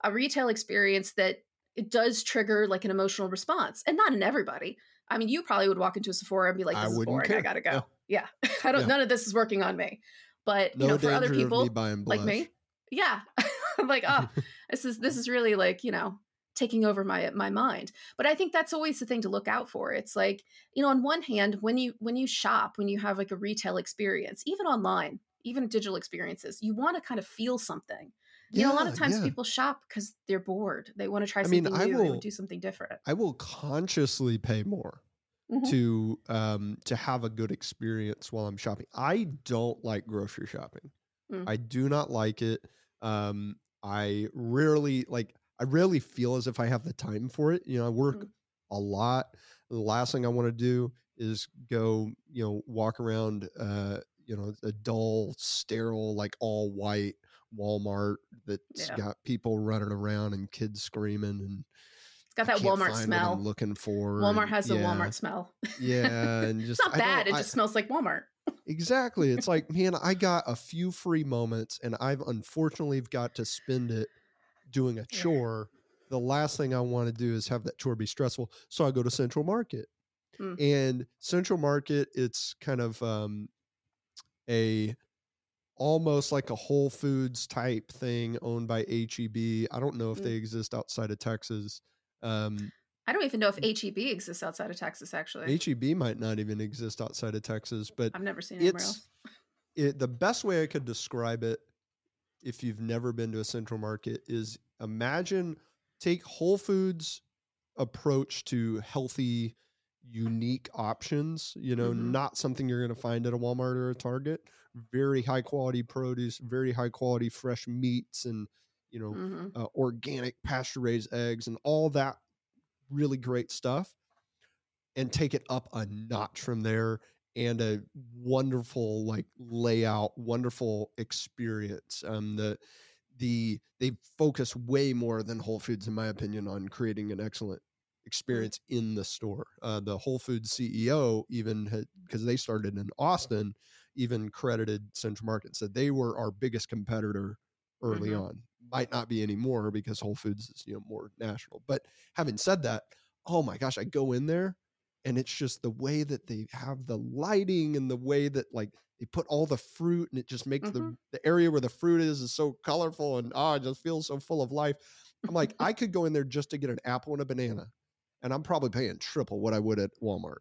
a retail experience that it does trigger like an emotional response, and not in everybody. I mean, you probably would walk into a Sephora and be like, I is boring. I gotta go." Yeah, I don't. None of this is working on me. But No you know, for other people me like me, yeah, I'm like, oh, this is this is really like you know taking over my my mind but i think that's always the thing to look out for it's like you know on one hand when you when you shop when you have like a retail experience even online even digital experiences you want to kind of feel something you know a lot of times yeah. people shop because they're bored they want to try I mean, something I new they will- want to do something different I will consciously pay more Mhm. to um to have a good experience while I'm shopping. I don't like grocery shopping. Mm. I do not like it. Um I rarely like I rarely feel as if I have the time for it. You know, I work Mm. a lot. The last thing I want to do is go, you know, walk around uh, you know, a dull, sterile, like all white Walmart that's Yeah. got people running around and kids screaming and it's got that walmart smell I'm looking for. walmart and- has the yeah, walmart smell Yeah, and just it's not bad it I- just smells like walmart exactly. It's like, man, I got a few free moments, and I've unfortunately got to spend it doing a chore. The last thing I want to do is have that chore be stressful, so I go to Central Market. Mm. And Central Market, it's kind of um, a almost like a Whole Foods type thing owned by HEB. I don't know if Mm. they exist outside of Texas. Um, i don't even know if heb exists outside of texas actually HEB might not even exist outside of Texas, but i've never seen it anywhere else it, the best way I could describe it, if you've never been to a central market, is imagine take Whole Foods approach to healthy, unique options. You know, Mhm. not something you're going to find at a Walmart or a Target. Very high quality produce, very high quality fresh meats, and you know, hmm uh, organic pasture raised eggs and all that really great stuff and take it up a notch from there and a wonderful like layout wonderful experience um the the they focus way more than whole foods in my opinion on creating an excellent experience in the store uh the whole foods ceo even had because they started in austin even credited central market said they were our biggest competitor early Mhm. on. Might not be anymore because whole foods is you know more national. But having said that oh my gosh i go in there and it's just the way that they have the lighting and the way that like they put all the fruit and it just makes the Mhm. the area where the fruit is is so colorful and oh it just feels so full of life. I'm like i could go in there just to get an apple and a banana and i'm probably paying triple what i would at walmart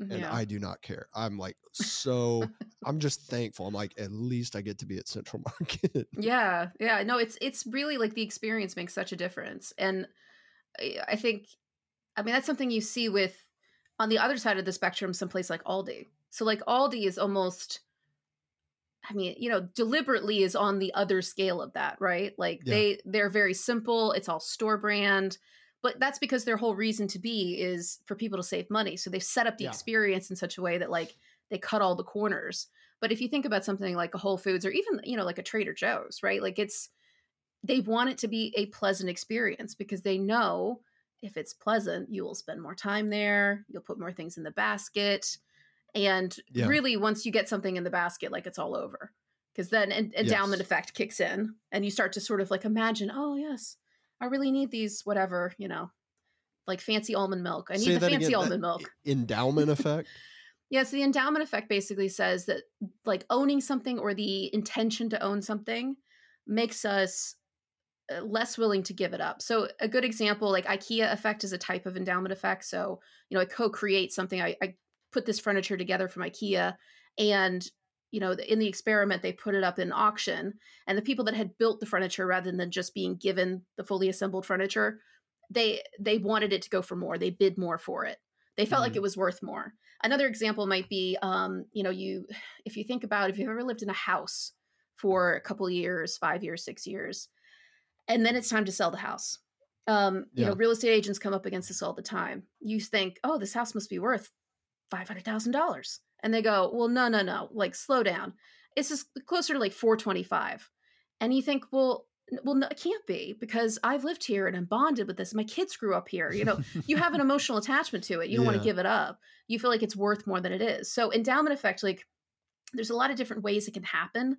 mm-hmm. and yeah. i do not care. I'm like so i'm just thankful. I'm like at least i get to be at central market. Yeah yeah no it's it's really like the experience makes such a difference and I- i think i mean that's something you see with on the other side of the spectrum someplace like aldi. So like aldi is almost i mean you know deliberately is on the other scale of that right? Like Yeah. they they're very simple it's all store brand but that's because their whole reason to be is for people to save money so they've set up the Yeah. experience in such a way that like they cut all the corners but if you think about something like a Whole Foods or even, you know, like a Trader Joe's, right? Like it's, they want it to be a pleasant experience because they know if it's pleasant, you will spend more time there. You'll put more things in the basket. And Yeah. really, once you get something in the basket, like it's all over. Because then en- endowment Yes. effect kicks in and you start to sort of like imagine, oh, yes, I really need these, whatever, you know, like fancy almond milk. I need Say the fancy again, almond milk. Endowment effect. Yes, the endowment effect basically says that like owning something or the intention to own something makes us uh, less willing to give it up. So a good example, like IKEA effect is a type of endowment effect. So, you know, I co-create something. I, I put this furniture together from IKEA and you know, in the experiment, they put it up in auction, and the people that had built the furniture, rather than just being given the fully assembled furniture, they they wanted it to go for more. They bid more for it. They felt like Mhm. it was worth more. Another example might be, um, you know, you if you think about if you've ever lived in a house for a couple years, five years, six years, and then it's time to sell the house. Um, you know, real estate agents come up against this all the time. You think, oh, this house must be worth five hundred thousand dollars, and they go, well, no, no, no, like slow down. It's just closer to like four twenty five, and you think, well, well, no, it can't be because I've lived here and I'm bonded with this. My kids grew up here. You know, you have an emotional attachment to it. You don't want to give it up. You feel like it's worth more than it is. So endowment effect, like there's a lot of different ways it can happen.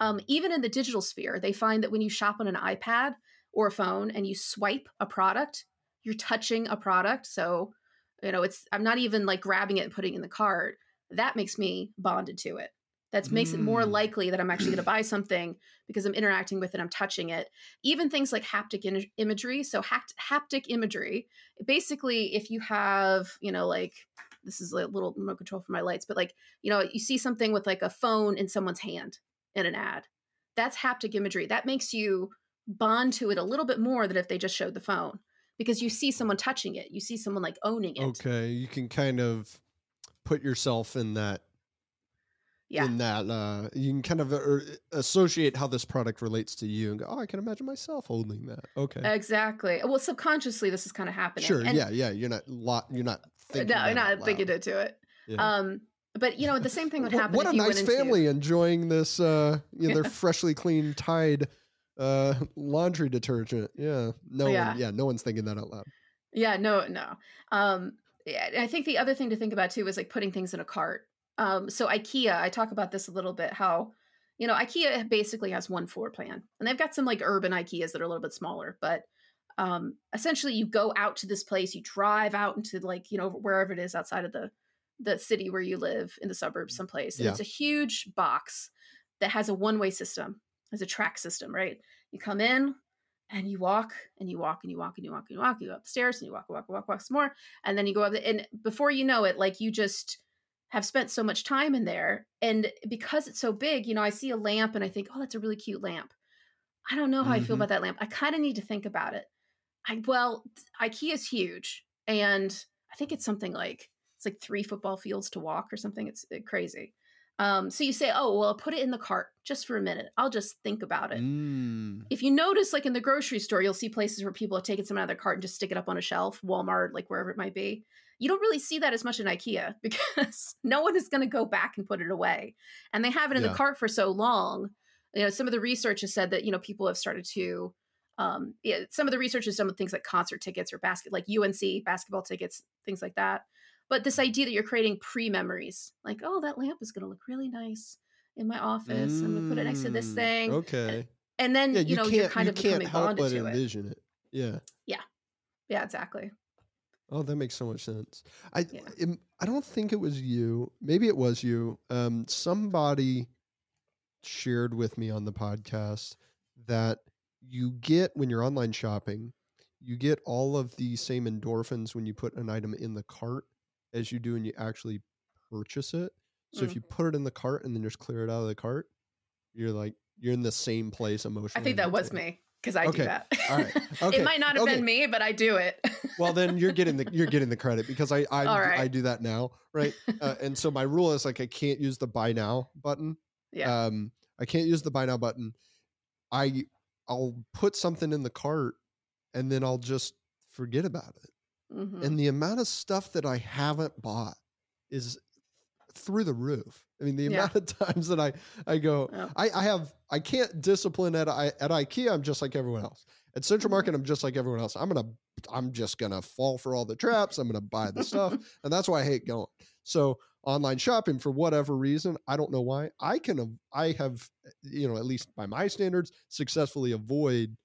Um, even in the digital sphere, they find that when you shop on an iPad or a phone and you swipe a product, you're touching a product. So, you know, it's I'm not even like grabbing it and putting it in the cart. That makes me bonded to it. That makes it more Mm. likely that I'm actually going to buy something because I'm interacting with it, I'm touching it. Even things like haptic in- imagery. So, hapt- haptic imagery, basically, if you have, you know, like this is a little remote control for my lights, but like, you know, you see something with like a phone in someone's hand in an ad. That's haptic imagery. That makes you bond to it a little bit more than if they just showed the phone because you see someone touching it. You see someone like owning it. Okay, you can kind of put yourself in that Yeah. in that uh you can kind of uh, associate how this product relates to you and go oh i can imagine myself holding that okay Exactly. Well, subconsciously, this is kind of happening. sure And- yeah yeah you're not lot you're not thinking no, that not thinking into it. Yeah. Um, but you know, the same thing would happen. what if a you nice into, family enjoying this uh you know their freshly clean tide uh laundry detergent yeah no Yeah. one yeah no one's thinking that out loud Yeah, no, no. Um, I think the other thing to think about too is like putting things in a cart. Um, so IKEA, I talk about this a little bit. How you know IKEA basically has one floor plan, and they've got some like urban IKEAs that are a little bit smaller, but um, essentially you go out to this place, you drive out into like you know wherever it is outside of the the city where you live in the suburbs, someplace, and Yeah. it's a huge box that has a one way system, has a track system, right? You come in, and you walk and you walk and you walk and you walk and you walk. You go upstairs and you walk, walk, walk, walk some more, and then you go up. And before you know it, like you just have spent so much time in there, and because it's so big, you know, I see a lamp and I think, oh, that's a really cute lamp. I don't know how I feel Mhm. about that lamp. I kind of need to think about it. I well, IKEA is huge, and I think it's something like it's like three football fields to walk or something. It's uh, crazy. Um, so you say, oh well, I'll put it in the cart just for a minute. I'll just think about it Mm. if you notice like in the grocery store you'll see places where people have taken some out of their cart and just stick it up on a shelf walmart like wherever it might be you don't really see that as much in ikea because no one is going to go back and put it away and they have it in Yeah. the cart for so long you know some of the research has said that you know people have started to um yeah, some of the research has done with things like concert tickets or basket like unc basketball tickets things like that but this idea that you're creating pre-memories like oh that lamp is going to look really nice in my office i'm going to put it next to this Mm, thing okay and then yeah you, you, know can't you're kind you of can't becoming help bonded but to envision it yeah yeah yeah, exactly Oh, that makes so much sense. I Yeah. I don't think it was you. Maybe it was you. Um, somebody shared with me on the podcast that you get when you're online shopping, you get all of the same endorphins when you put an item in the cart as you do when you actually purchase it. So if Mm. you put it in the cart and then just clear it out of the cart, you're like you're in the same place emotionally. i think that was me because i Okay. do that All right. Okay. it might not have Okay. been me but i do it well then you're getting the you're getting the credit because I I, right. I do that now right uh, and so my rule is like I can't use the buy now button yeah um I can't use the buy now button I I'll put something in the cart and then I'll just forget about it Mhm. and the amount of stuff that I haven't bought is through the roof. I mean, the Yeah. amount of times that I I go, Yeah. I, I have I can't discipline at I at IKEA. I'm just like everyone else. At Central Mhm. Market, I'm just like everyone else. I'm gonna I'm just gonna fall for all the traps. I'm gonna buy the stuff, and that's why I hate going. So online shopping for whatever reason, I don't know why. I can I have you know at least by my standards successfully avoid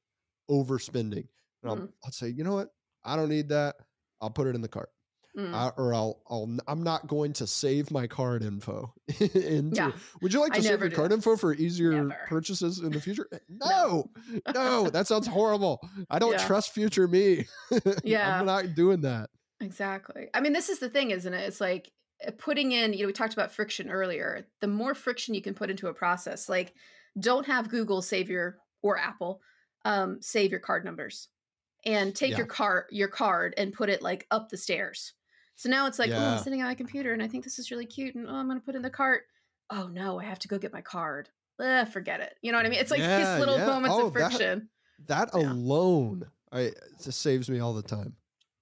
overspending. And I'll, Mhm. I'll say, you know what? I don't need that. I'll put it in the cart. Mm. I, or I'll, I'll, I'm not going to save my card info. into, Yeah. Would you like I to save your card info for easier Never. purchases in the future? No, no, that sounds horrible. I don't Yeah. trust future me. Yeah. I'm not doing that. Exactly. I mean, this is the thing, isn't it? It's like uh, putting in, you know, we talked about friction earlier. The more friction you can put into a process, like don't have Google save your or Apple um, save your card numbers and take Yeah. your card your card and put it like up the stairs. So now it's like, oh, I'm sitting on my computer and I think this is really cute and oh, I'm going to put in the cart. Oh no, I have to go get my card. Eh, forget it. You know what I mean? It's like Yeah, these little yeah. moments Oh, of friction. That Yeah. alone, I it just saves me all the time.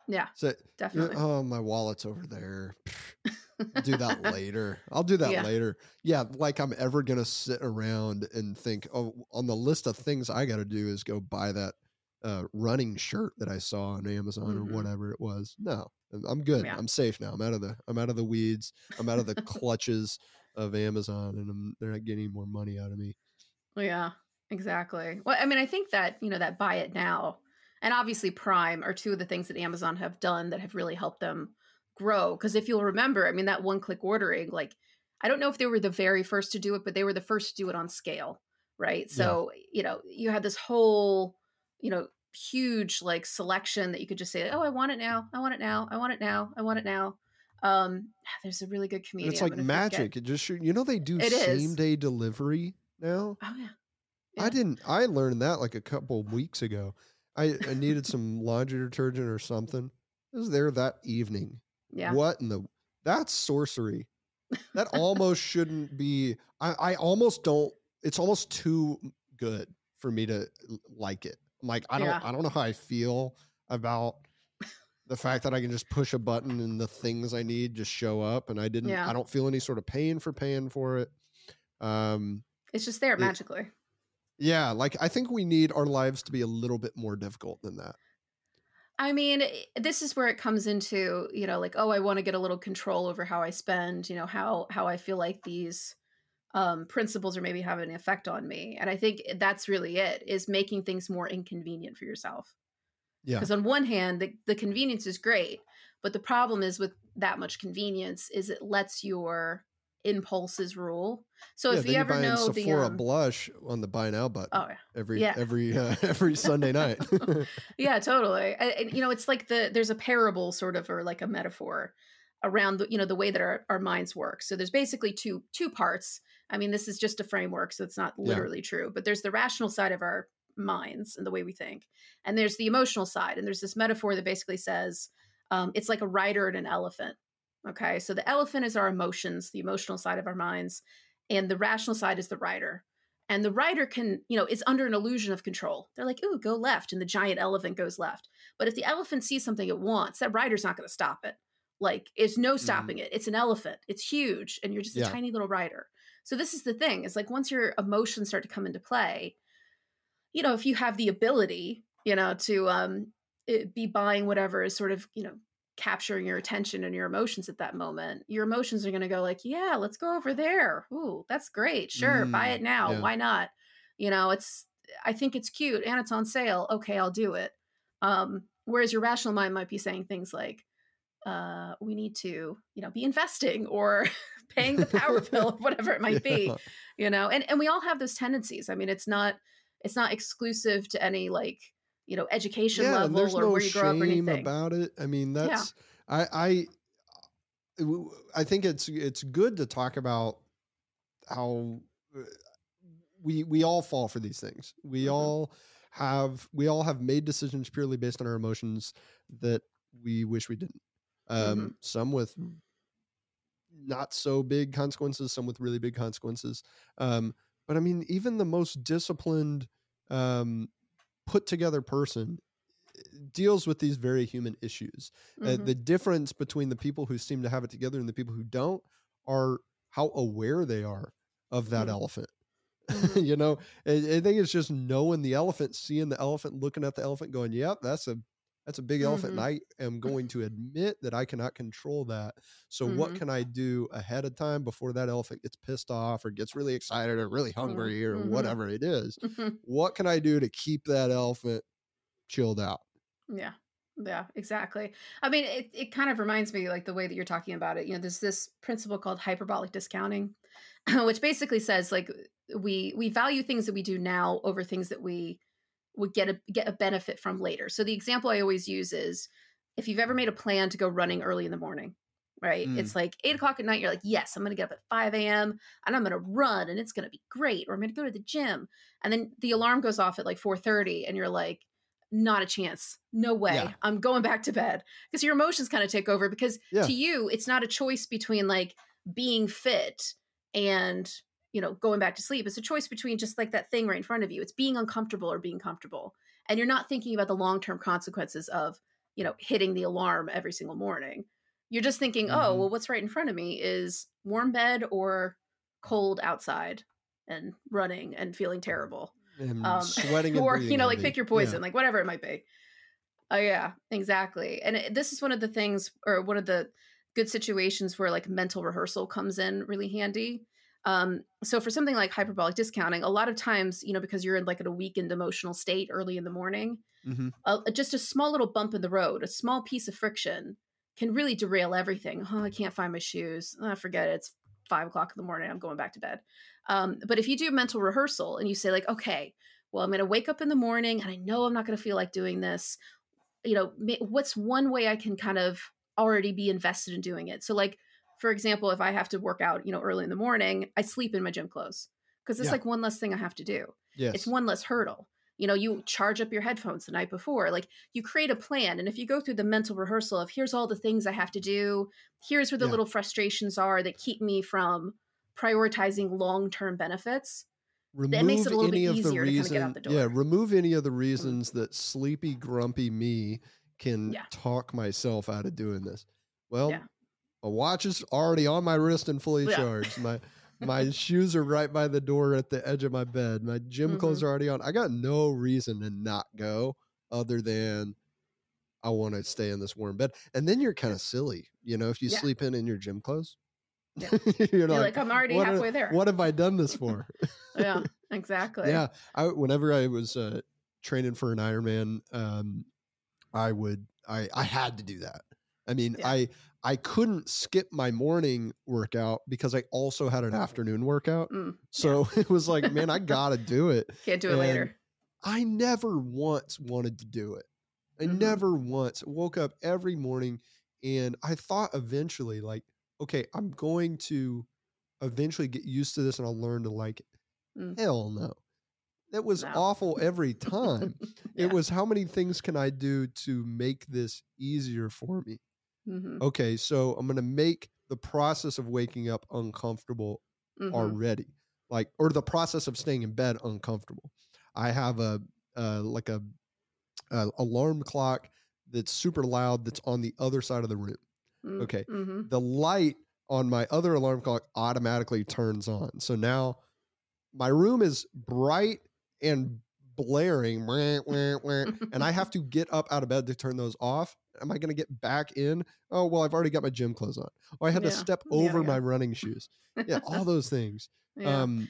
yeah, So, definitely. oh, my wallet's over there. Do that later. I'll do that Yeah. later. Yeah, like I'm ever gonna sit around and think, oh, on the list of things I got to do is go buy that uh, running shirt that I saw on Amazon Mhm. or whatever it was. No, I'm- good. Yeah. I'm safe now. I'm out of the I'm out of the weeds. I'm out of the clutches of Amazon, and I'm, they're not getting more money out of me. Yeah, exactly. Well, I mean, I think that, you know, that buy it now and obviously Prime are two of the things that Amazon have done that have really helped them grow. Because if you'll remember, I mean, that one click ordering, like, I don't know if they were the very first to do it, but they were the first to do it on scale, right? So, you know, you had this whole, you know, huge like selection that you could just say, oh, I want it now. I want it now. I want it now. I want it now. Um, there's a really good comedian. it's like forget- magic. It just you know they do It is. same day delivery now. Oh yeah. I didn't. I learned that like a couple of weeks ago. I, I needed some laundry detergent or something. It was there that evening. Yeah. What in the? That's sorcery. That almost shouldn't be. I, I almost don't. It's almost too good for me to like it. Like I don't. Yeah. I don't know how I feel about the fact that I can just push a button and the things I need just show up, and I didn't. Yeah. I don't feel any sort of pain for paying for it. Um. It's just there It- magically. Yeah, like I think we need our lives to be a little bit more difficult than that. I mean, this is where it comes into, you know, like, oh, I want to get a little control over how I spend, you know, how how I feel like these um principles are maybe having an effect on me. And I think that's really it, is making things more inconvenient for yourself. Yeah. Because on one hand, the, the convenience is great, but the problem is with that much convenience is it lets your impulses rule. So yeah, if you ever know the Sephora um, blush on the buy now button oh yeah. every yeah. every uh, every Sunday night. yeah totally and, and, you know it's like the there's a parable sort of or like a metaphor around the you know the way that our, our minds work so there's basically two two parts i mean this is just a framework so it's not Yeah. literally true but there's the rational side of our minds and the way we think and there's the emotional side and there's this metaphor that basically says um, it's like a rider and an elephant okay? So the elephant is our emotions the emotional side of our minds and the rational side is the rider and the rider can you know is under an illusion of control. They're like ooh go left and the giant elephant goes left but if the elephant sees something it wants that rider's not going to stop it. Like it's no stopping it it's an elephant it's huge and you're just a tiny little rider so this is the thing is like once your emotions start to come into play you know if you have the ability you know to um it, be buying whatever is sort of you know capturing your attention and your emotions at that moment your emotions are going to go like yeah let's go over there. Ooh that's great. Sure buy Mm, it now. yeah. why not? You know it's i think it's cute and it's on sale. Okay i'll do it. Um whereas your rational mind might be saying things like uh we need to you know be investing or paying the power bill or whatever it might be you know and and we all have those tendencies i mean it's not it's not exclusive to any like you know education Yeah, level there's or no where you grow up or anything about it. I mean, that's Yeah. I I think it's it's good to talk about how uh, we we all fall for these things. We Mhm. all have we all have made decisions purely based on our emotions that we wish we didn't. Um, Mm-hmm. Some with not so big consequences, some with really big consequences. Um, but I mean, even the most disciplined, um, put together person eh, deals with these very human issues. Uh, Mhm. the difference between the people who seem to have it together and the people who don't are how aware they are of that Mm. elephant. Mhm. you know, I, I think it's just knowing the elephant, seeing the elephant, looking at the elephant, going, "Yep, that's a that's a big elephant," and I am going to admit that I cannot control that. So, what Mhm. can I do ahead of time before that elephant gets pissed off or gets really excited or really hungry or Mhm. whatever it is? Mhm. What can I do to keep that elephant chilled out? Yeah. Yeah, exactly. I mean, it, it kind of reminds me like the way that you're talking about it. You know, there's this principle called hyperbolic discounting, which basically says like we we value things that we do now over things that we would get a get a benefit from later. So the example I always use is if you've ever made a plan to go running early in the morning, right? Mm. It's like eight o'clock at night. You're like, yes, I'm going to get up at 5 a.m. and I'm going to run and it's going to be great. Or I'm going to go to the gym. And then the alarm goes off at like 4:30 and you're like, not a chance. No way. Yeah. I'm going back to bed. Because your emotions kind of take over because Yeah. to you, it's not a choice between like being fit and you know going back to sleep. It's a choice between just like that thing right in front of you. It's being uncomfortable or being comfortable. And you're not thinking about the long-term consequences of, you know, hitting the alarm every single morning. You're just thinking, oh, Mhm. well, what's right in front of me is warm bed or cold outside and running and feeling terrible And um, sweating and or you know like pick your Yeah. poison like whatever it might be oh yeah exactly and it, this is one of the things or one of the good situations where like mental rehearsal comes in really handy um, so for something like hyperbolic discounting a lot of times you know because you're in like in a weakened emotional state early in the morning Mhm. uh, just a small little bump in the road a small piece of friction can really derail everything. Oh i can't find my shoes. Oh, forget it. It's five o'clock in the morning. I'm going back to bed. Um, but if you do mental rehearsal and you say like okay well i'm going to wake up in the morning and i know i'm not going to feel like doing this you know what's one way i can kind of already be invested in doing it? So like for example if i have to work out you know early in the morning i sleep in my gym clothes because it's Yeah. like one less thing i have to do Yes. it's one less hurdle you know you charge up your headphones the night before like you create a plan and if you go through the mental rehearsal of here's all the things i have to do here's where the Yeah. little frustrations are that keep me from prioritizing long-term benefits remove makes it a little bit any of the easier to kinda get out the yeah, door. Mm. remove any of the reasons that sleepy, grumpy me can Yeah. talk myself out of doing this. Well, My watch is already on my wrist and fully Yeah. charged. My my shoes are right by the door at the edge of my bed. My gym clothes Mm-hmm. are already on. I got no reason to not go other than I want to stay in this warm bed. And then you're kind of silly, you know, if you Yeah. sleep in in your gym clothes. Yeah. you're you're like, like i'm already halfway there what have I done this for? yeah exactly Yeah, I whenever I was uh, training for an Ironman, um, I would I I had to do that. I mean, Yeah. I I couldn't skip my morning workout because I also had an afternoon workout. Mm, So it was like, man, I gotta do it. can't do it And later I never once wanted to do it. I Mhm. never once woke up every morning and I thought eventually, like, okay, I'm going to eventually get used to this and I'll learn to like it. Mm. Hell no. That was No. awful every time. Yeah. It was how many things can I do to make this easier for me? Mhm, Okay, so I'm going to make the process of waking up uncomfortable mhm. already like or the process of staying in bed uncomfortable i have a uh, like a, a alarm clock that's super loud that's on the other side of the room Mm, okay. mhm. the light on my other alarm clock automatically turns on so now my room is bright and blaring and i have to get up out of bed to turn those off am i going to get back in oh well i've already got my gym clothes on oh i had to step over yeah. my running shoes yeah all those things yeah. um,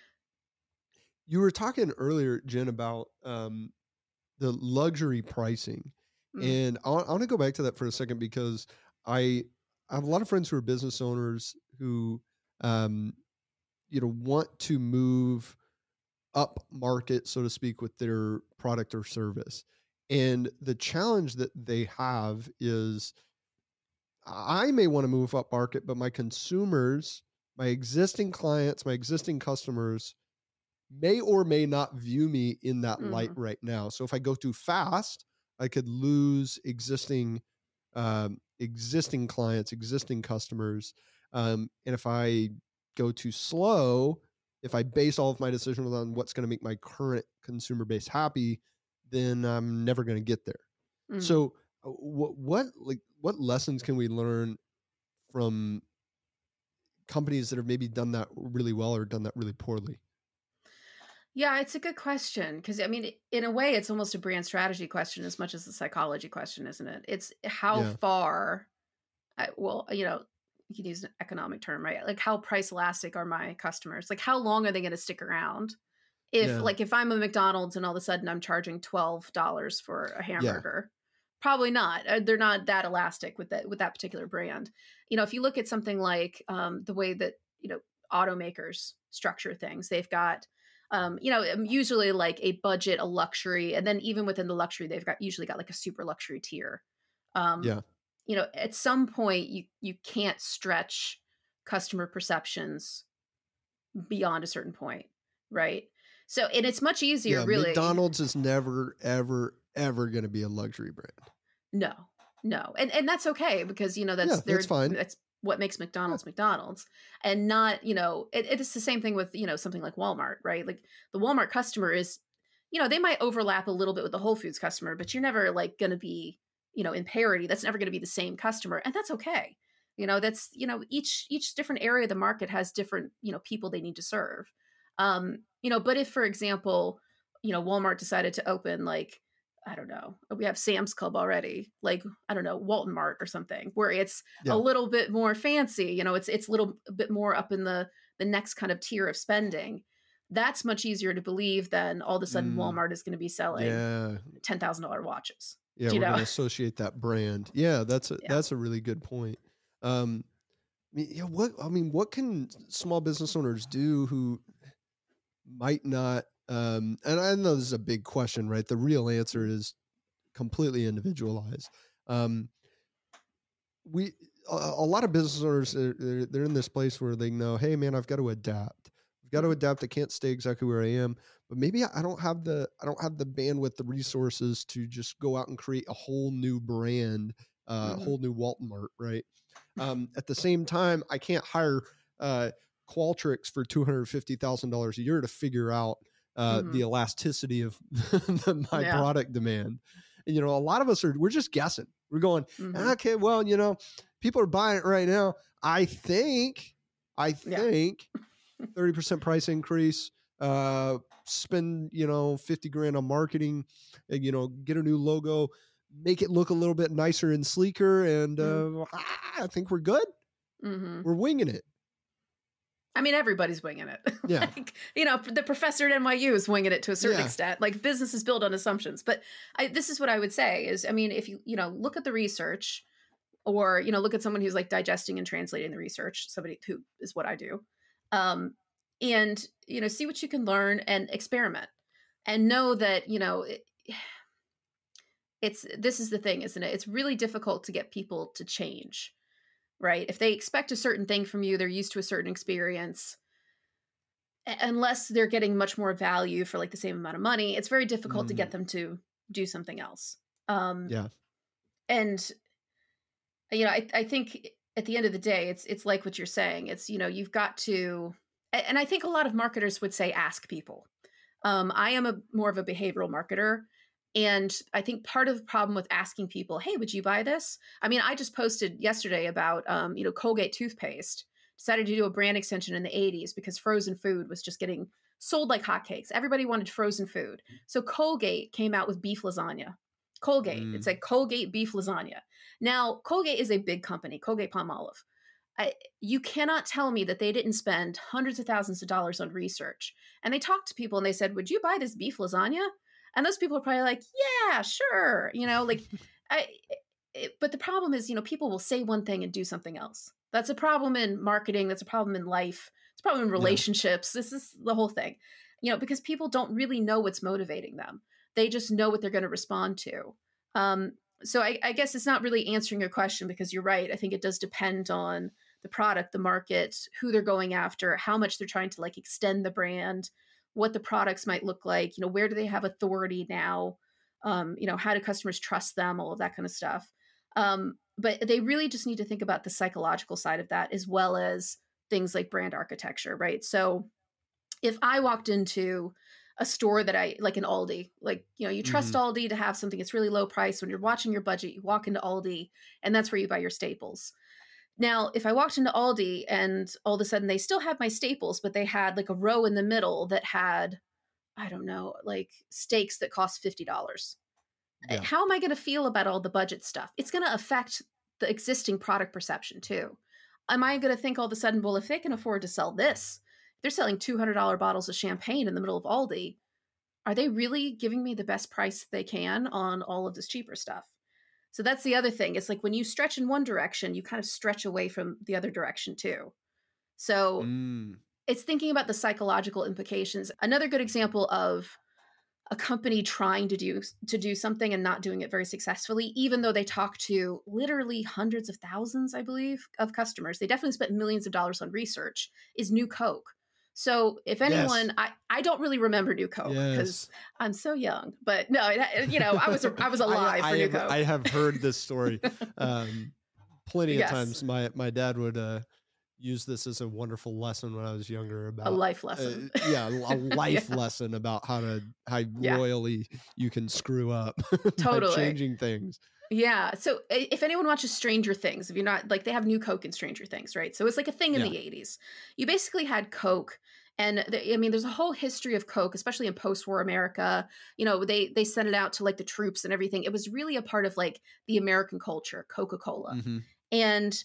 you were talking earlier, Jen, about um, the luxury pricing, Mm. and I, want to go back to that for a second because I, I have a lot of friends who are business owners who, um, you know, want to move up market, so to speak, with their product or service, and the challenge that they have is, I may want to move up market, but my consumers my existing clients, my existing customers may or may not view me in that light right now. So if I go too fast, I could lose existing um, existing clients, existing customers. Um, and if I go too slow, if I base all of my decisions on what's going to make my current consumer base happy, then I'm never going to get there. Mhm. So uh, what what like what lessons can we learn from companies that have maybe done that really well or done that really poorly? Yeah, it's a good question because I mean, in a way, it's almost a brand strategy question as much as a psychology question, isn't it? It's how Yeah. far, I, well, you know, you can use an economic term, right? Like how price elastic are my customers? Like how long are they going to stick around? If Yeah. like if I'm a McDonald's and all of a sudden I'm charging twelve dollars for a hamburger, probably not. Uh, They're not that elastic with that with that particular brand. You know, if you look at something like um, the way that you know automakers structure things, they've got um, you know, um, usually like a budget, a luxury, and then even within the luxury, they've got usually got like a super luxury tier. Um, Yeah. You know, at some point, you you can't stretch customer perceptions beyond a certain point, right? So, and it's much easier, yeah, really. McDonald's is never, ever, ever going to be a luxury brand. No, no, and and that's okay because you know that's Yeah, that's fine. That's what makes McDonald's McDonald's, and not you know it, it's the same thing with you know something like Walmart, right? Like the Walmart customer is, you know, they might overlap a little bit with the Whole Foods customer, but you're never like going to be you know in parity. That's never going to be the same customer, and that's okay. You know, that's you know each each different area of the market has different you know people they need to serve. Um, you know, but if for example, you know, Walmart decided to open like I don't know. We have Sam's Club already, like I don't know, Walton Mart or something, where it's Yeah. a little bit more fancy. You know, it's it's a little bit more up in the the next kind of tier of spending. That's much easier to believe than all of a sudden Mm. Walmart is going to be selling Yeah. ten thousand dollar watches. Yeah, you we're know? going to associate that brand. Yeah, that's a, Yeah. that's a really good point. Um, yeah, what I mean, what can small business owners do who might not? Um, and I know this is a big question, right? The real answer is completely individualized. Um, we a, a lot of business owners they're, they're, in this place where they know, hey, man, I've got to adapt. I've got to adapt. I can't stay exactly where I am but maybe I don't have the I don't have the bandwidth, the resources to just go out and create a whole new brand, uh, Mhm. whole new Walton Mart, right? Um, at the same time, I can't hire uh, Qualtrics for two hundred fifty thousand dollars a year to figure out uh, the elasticity of the, my Yeah. product demand. And, you know, a lot of us are we're just guessing. We're going, Mhm. okay, well, you know, people are buying it right now. I think, I think, thirty percent price increase. Uh, spend you know fifty grand on marketing, and, you know, get a new logo, make it look a little bit nicer and sleeker, and uh, ah, I think we're good. Mhm. We're winging it. I mean, everybody's winging it. Yeah. like, you know, the professor at NYU is winging it to a certain Yeah. extent. Like business is built on assumptions. But I, this is what I would say is, I mean, if you, you know, look at the research or, you know, look at someone who's like digesting and translating the research, somebody who is what I do. Um, and, you know, see what you can learn and experiment and know that, you know, it, it's, this is the thing, isn't it? It's really difficult to get people to change right? If they expect a certain thing from you, they're used to a certain experience. Unless they're getting much more value for like the same amount of money, it's very difficult to get them to do something else. Um, Yeah. and you know, I, I think at the end of the day, it's it's like what you're saying. It's you know, you've got to, and I think a lot of marketers would say ask people. Um, I am a more of a behavioral marketer, and I think part of the problem with asking people, "Hey, would you buy this?" I mean, I just posted yesterday about um, you know Colgate toothpaste decided to do a brand extension in the 80s because frozen food was just getting sold like hotcakes. Everybody wanted frozen food, so Colgate came out with beef lasagna. Colgate, Mm. it's like Colgate beef lasagna. Now, Colgate is a big company, Colgate Palmolive. I, you cannot tell me that they didn't spend hundreds of thousands of dollars on research. And they talked to people and they said, "Would you buy this beef lasagna?" And those people are probably like, "Yeah, sure." You know, like I it, but the problem is, you know, people will say one thing and do something else. That's a problem in marketing, that's a problem in life. It's a problem in relationships. This is the whole thing. You know, because people don't really know what's motivating them. They just know what they're going to respond to. Um, so I, I guess it's not really answering your question because you're right. I think it does depend on the product, the market, who they're going after, how much they're trying to like extend the brand, what the products might look like. You know, where do they have authority now? Um, you know, how do customers trust them? All of that kind of stuff. Um, but they really just need to think about the psychological side of that as well as things like brand architecture, right? So if I walked into a store that I like an Aldi, like, you know, you trust Aldi to have something that's really low price when you're watching your budget, you walk into Aldi and that's where you buy your staples. Now, if I walked into Aldi and all of a sudden they still had my staples, but they had like a row in the middle that had, I don't know, like steaks that cost $50. Eh, yeah. How am I going to feel about all the budget stuff? It's going to affect the existing product perception too. Am I going to think all of a sudden, well, if they can afford to sell this, they're selling $200 bottles of champagne in the middle of Aldi, are they really giving me the best price they can on all of this cheaper stuff? So that's the other thing. It's like when you stretch in one direction, you kind of stretch away from the other direction too. So Mm. it's thinking about the psychological implications. Another good example of a company trying to do to do something and not doing it very successfully, even though they talk to literally hundreds of thousands, I believe, of customers. They definitely spent millions of dollars on research. Is New Coke. So if anyone, I, I don't really remember New Coke because Yes. I'm so young. But no, it- you know, I was I was alive I, for I New have, Coke. I have heard this story um, plenty Yes. of times. My my dad would uh, use this as a wonderful lesson when I was younger about a life uh, lesson. yeah, a life Yeah. lesson about how to how Yeah. royally you can screw up Totally. by changing things. Yeah. So if anyone watches Stranger Things, if you're not like they have new Coke in Stranger Things, right? So it's like a thing in Yeah. the 80s. You basically had Coke and the, I mean there's a whole history of Coke, especially in post-war America. You know, they they sent it out to like the troops and everything. It was really a part of like the American culture, Coca-Cola. Mhm. And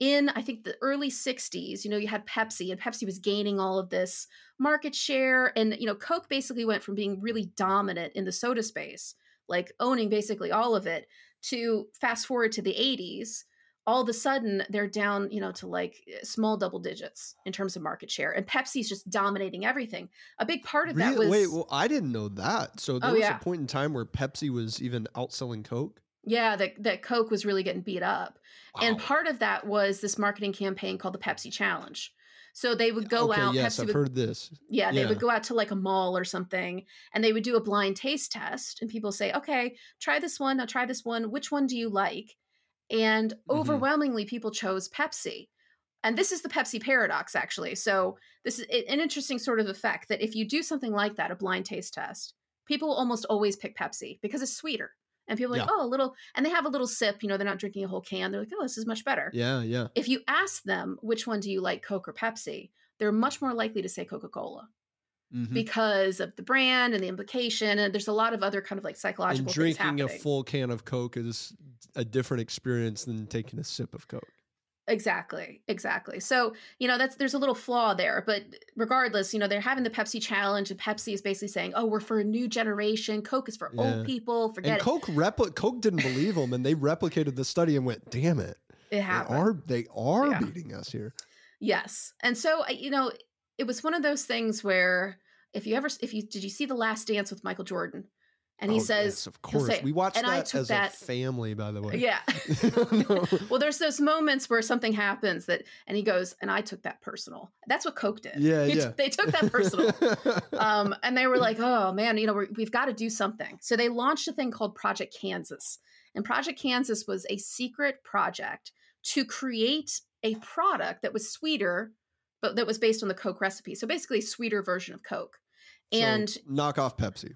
in I think the early 60s, you know, you had Pepsi and Pepsi was gaining all of this market share and you know, Coke basically went from being really dominant in the soda space, like owning basically all of it to fast forward to the 80s all of a sudden they're down you know to like eh, small double digits in terms of market share and pepsi's just dominating everything a big part of that Really? was Wait, well, I didn't know that. So there Oh, was yeah. a point in time where Pepsi was even outselling Coke. yeah that, that coke was really getting beat up and part of that was this marketing campaign called the pepsi challenge so they would go okay, out yes, pepsi I've would heard this. Yeah, they would go out to like a mall or something and they would do a blind taste test and people say, "Okay, try this one, now try this one. Which one do you like?" And Mm-hmm. overwhelmingly people chose Pepsi. And this is the Pepsi paradox actually. So, this is an interesting sort of effect that if you do something like that, a blind taste test, people almost always pick Pepsi because it's sweeter. And people are like, Yeah. "Oh, a little," and they have a little sip, you know, they're not drinking a whole can. They're like, "Oh, this is much better." Yeah, yeah. If you ask them, "Which one do you like, Coke or Pepsi?" they're much more likely to say Coca-Cola Mhm. because of the brand and the implication and there's a lot of other kind of like And psychological things drinking a full can of Coke is a different experience than taking a sip of Coke. Exactly exactly. So you know that's there's a little flaw there but regardless you know they're having the pepsi challenge and pepsi is basically saying oh we're for a new generation. Coke is for Yeah. old people. Forget and it. Coke repli- Coke didn't believe them, and they replicated the study and went, "Damn it, it they are they are Yeah. beating us here." yes. And so you know it was one of those things where if you ever if you did you see the last dance with michael jordan and he Oh, says yes, "Of course, say, we watched "And that as that- a family." By the way, yeah No. well there's those moments where something happens that and he goes and i took that personal that's what coke did Yeah, He t- yeah. they took that personal um, and they were like oh man you know we've got to do something so they launched a thing called project kansas and project kansas was a secret project to create a product that was sweeter but that was based on the coke recipe so basically a sweeter version of coke So, and knock off Pepsi.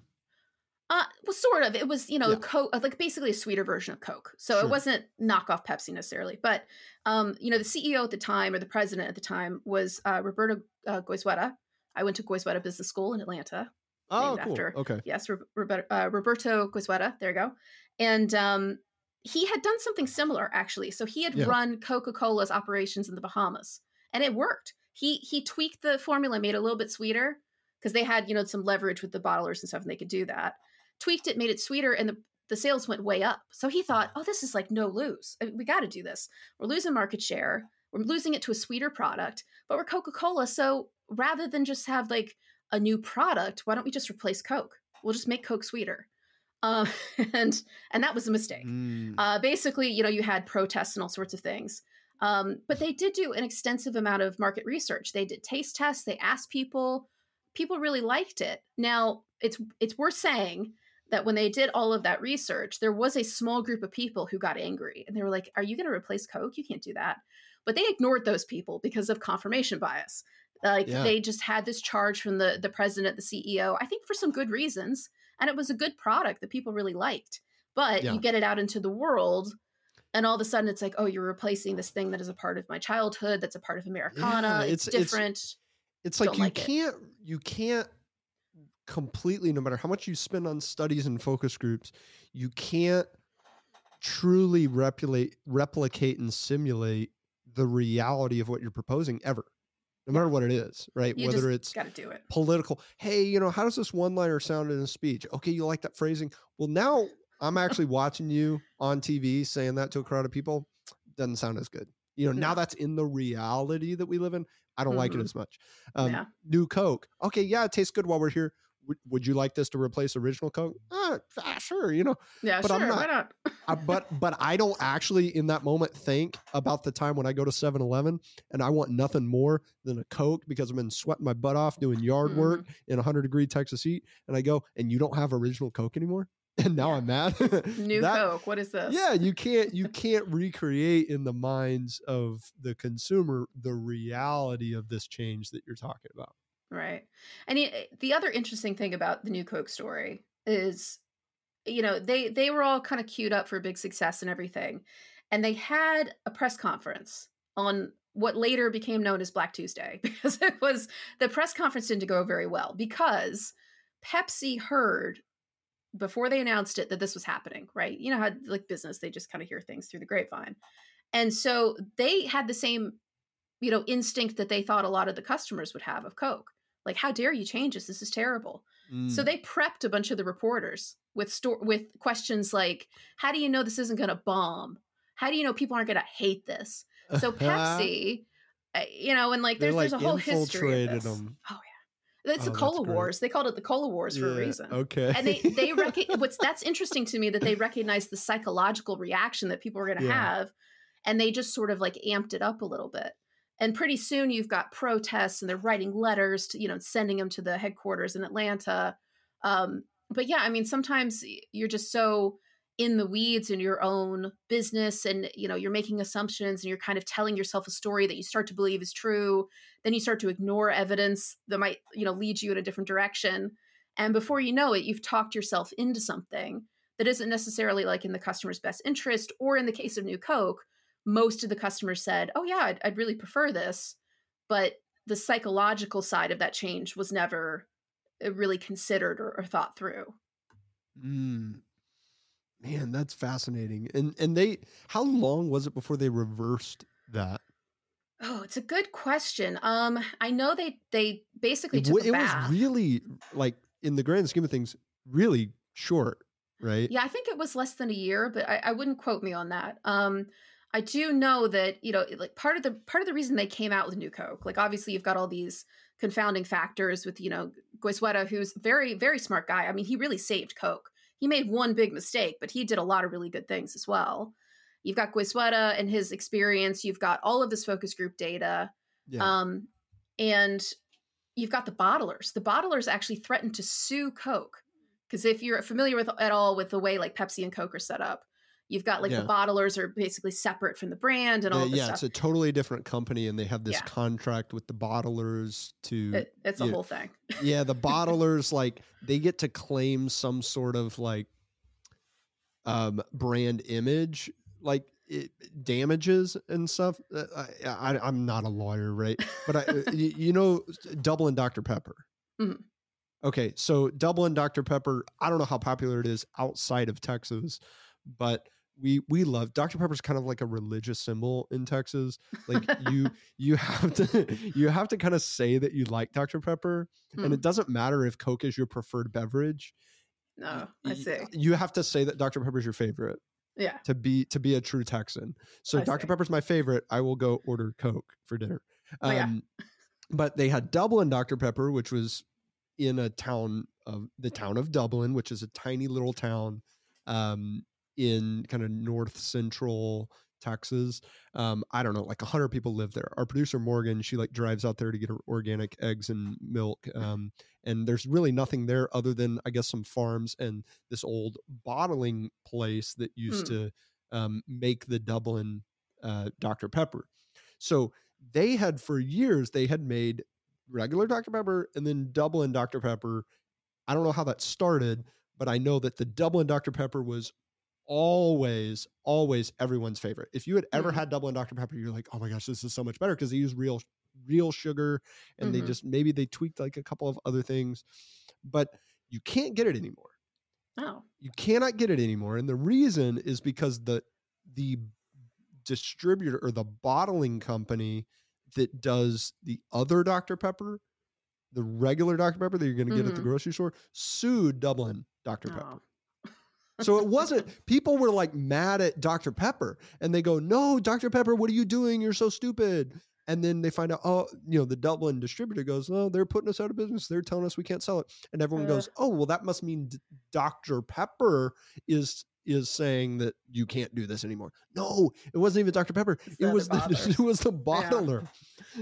Uh, well, sort of. It was, you know, Yeah. Coke, like basically a sweeter version of Coke. So Sure. it wasn't knockoff Pepsi necessarily. But, um, you know, the CEO at the time or the president at the time was uh, Roberto uh, Goizueta. I went to Goizueta Business School in Atlanta. Oh, cool. after- Okay. Yes, Ro- Roberto, uh, Roberto Goizueta. There you go. And um, he had done something similar, actually. So he had Yeah. run Coca Cola's operations in the Bahamas, and it worked. He he tweaked the formula, made it a little bit sweeter because they had you know some leverage with the bottlers and stuff, and they could do that. Tweaked it, made it sweeter, and the the sales went way up. So he thought, oh, this is like no lose. I- We got to do this. We're losing market share. We're losing it to a sweeter product, but we're Coca Cola. So rather than just have like a new product, why don't we just replace Coke? We'll just make Coke sweeter. Uh, and and that was a mistake. Mm. Uh, basically, you know, you had protests and all sorts of things. Um, but they did do an extensive amount of market research. They did taste tests. They asked people. People really liked it. Now, it's it's worth saying that when they did all of that research, there was a small group of people who got angry and they were like, "Are you going to replace Coke? You can't do that." But they ignored those people because of confirmation bias. Like Yeah. they just had this charge from the the president, the CEO. I think for some good reasons, and it was a good product that people really liked. But Yeah. you get it out into the world, and all of a sudden it's like oh you're replacing this thing that is a part of my childhood that's a part of americana Yeah, it's, it's- it's- different it's like Don't you like can't you can't completely no matter how much you spend on studies and focus groups you can't truly replicate replicate and simulate the reality of what you're proposing ever no matter what it is right? You whether it's got to do it. political hey you know how does this one liner sound in a speech? Okay you like that phrasing. Well now i'm actually watching you on tv saying that to a crowd of people doesn't sound as good. You know now that's in the reality that we live in i don't like it Mhm. as much. Um, Yeah. new coke. Okay yeah it tastes good while we're here would, would you like this to replace original coke uh, ah, sure you know yeah but I'm sure why not- not I, but but I don't actually in that moment think about the time when I go to 7-Eleven and I want nothing more than a Coke because I've been sweating my butt off doing yard Mm-hmm. work in a 100 degree Texas heat and I go and you don't have original Coke anymore and now Yeah. I'm mad. new That- coke what is this Yeah, you can't you can't recreate in the minds of the consumer the reality of this change that you're talking about. Right. And y- eh, the other interesting thing about the new Coke story is, you know, they they were all kind of queued up for a big success and everything, and they had a press conference on what later became known as Black Tuesday because it was the press conference didn't go very well because Pepsi heard before they announced it that this was happening, right? You know how like business they just kind of hear things through the grapevine. And so they had the same you know instinct that they thought a lot of the customers would have of Coke. Like how dare you change this? This is terrible. So Mm. they prepped a bunch of the reporters with sto- with questions like how do you know this isn't going to bomb? How do you know people aren't going to hate this? So Pepsi uh, you know, and like there's like there's a whole history of this. them. Oh yeah, it's Oh, the cola wars. They called it the cola wars for a reason. Okay. And they they rec- what's that's interesting to me that they recognize the psychological reaction that people are going to Yeah. have, and they just sort of like amped it up a little bit. And pretty soon you've got protests, and they're writing letters to you know sending them to the headquarters in Atlanta. Um, but yeah, I mean sometimes you're just so in the weeds in your own business and you know you're making assumptions and you're kind of telling yourself a story that you start to believe is true then you start to ignore evidence that might you know lead you in a different direction and before you know it you've talked yourself into something that isn't necessarily like in the customer's best interest or in the case of new coke most of the customers said oh yeah i'd, I'd really prefer this but the psychological side of that change was never uh, really considered or, or thought through Mm. Man, that's fascinating. And and they how long was it before they reversed that? oh it's a good question um i know they they basically It, took it bath. was really like in the grand scheme of things, really short, right? Yeah, I think it was less than a year, but I, I wouldn't quote me on that. Um, I do know that you know, like part of the part of the reason they came out with New Coke, like obviously you've got all these confounding factors with you know Goizueta, who's very very smart guy. I mean, he really saved Coke. He made one big mistake, but he did a lot of really good things as well. You've got Goizueta and his experience. You've got all of this focus group data. Yeah. Um, and you've got the bottlers. The bottlers actually threatened to sue Coke because if you're familiar with at all with the way like Pepsi and Coke are set up, you've got like Yeah. the bottlers are basically separate from the brand and all Yeah, this yeah, stuff. it's a totally different company, and they have this Yeah. contract with the bottlers to. It- it's a whole thing. yeah, the bottlers like they get to claim some sort of like um brand image, like it, damages and stuff. Uh, I, I'm not a lawyer, right? But I, uh, you, you know, Dublin Dr Pepper. Mhm. Okay, so Dublin Dr Pepper. I don't know how popular it is outside of Texas, but we we love Dr Pepper's kind of like a religious symbol in Texas. Like you you have to you have to kind of say that you like Dr Pepper, and Hmm. it doesn't matter if Coke is your preferred beverage. no, I see. You have to say that Dr Pepper is your favorite Yeah. to be to be a true Texan. So I Dr see. Pepper's my favorite. I will go order Coke for dinner. Oh, yeah. Um, but they had Dublin Dr Pepper, which was in a town of the town of Dublin, which is a tiny little town um, in kind of north central Texas. Um, I don't know, like hundred people live there. Our producer Morgan, she like drives out there to get her organic eggs and milk. Um, and there's really nothing there other than I guess some farms and this old bottling place that used Hmm. to um, make the Dublin uh, Dr Pepper. So they had for years they had made regular Dr Pepper and then Dublin Dr Pepper. I don't know how that started, but I know that the Dublin Dr Pepper was always, always everyone's favorite. If you had ever Mhm. had Dublin Dr. Pepper, you're like, oh my gosh, this is so much better because they use real, real sugar and they Mhm. just maybe they tweaked like a couple of other things, but you can't get it anymore. Oh. You cannot get it anymore, and the reason is because the the distributor or the bottling company that does the other Dr. Pepper, the regular Dr. Pepper that you're going to get at the Mhm. grocery store, sued Dublin Dr. Pepper. So it wasn't, people were like mad at Dr. Pepper and they go, No, Dr. Pepper, what are you doing? You're so stupid. And then they find out, oh, you know, the Dublin distributor goes, Oh, they're putting us out of business. They're telling us we can't sell it. And everyone Uh. goes, Oh, well, that must mean D- Dr. Pepper is is saying that you can't do this anymore. No, it wasn't even Dr. Pepper. It was the it was the bottler.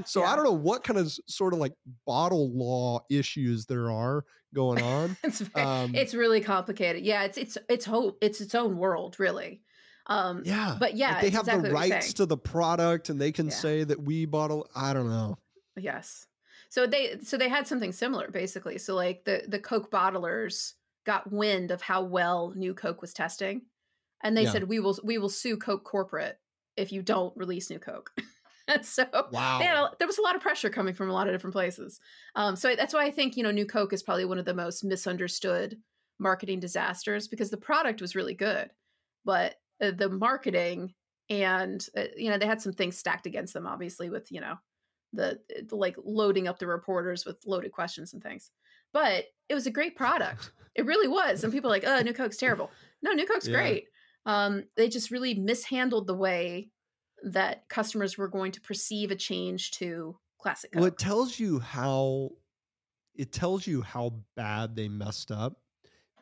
So I don't know what kind of sort of like bottle law issues there are going on. it's very, Um, it's really complicated. Yeah, it's it's it's hope it's its own world, really. Um Yeah. but yeah, Like, they have exactly the rights to the product and they can Yeah. say that we bottle I don't know. Yes. So they so they had something similar basically. So like the the Coke bottlers got wind of how well new Coke was testing and they Yeah. said we will we will sue Coke corporate if you don't release new Coke. so Wow. a, there was a lot of pressure coming from a lot of different places. Um, so that's why I think you know New Coke is probably one of the most misunderstood marketing disasters because the product was really good, but uh, the marketing and uh, you know they had some things stacked against them, obviously with you know the, the like loading up the reporters with loaded questions and things. But it was a great product. It really was, and people are like, "Oh, New Coke's terrible." No, New Coke's Yeah. great. Um, they just really mishandled the way that customers were going to perceive a change to classic Coke. Well, it tells you how it tells you how bad they messed up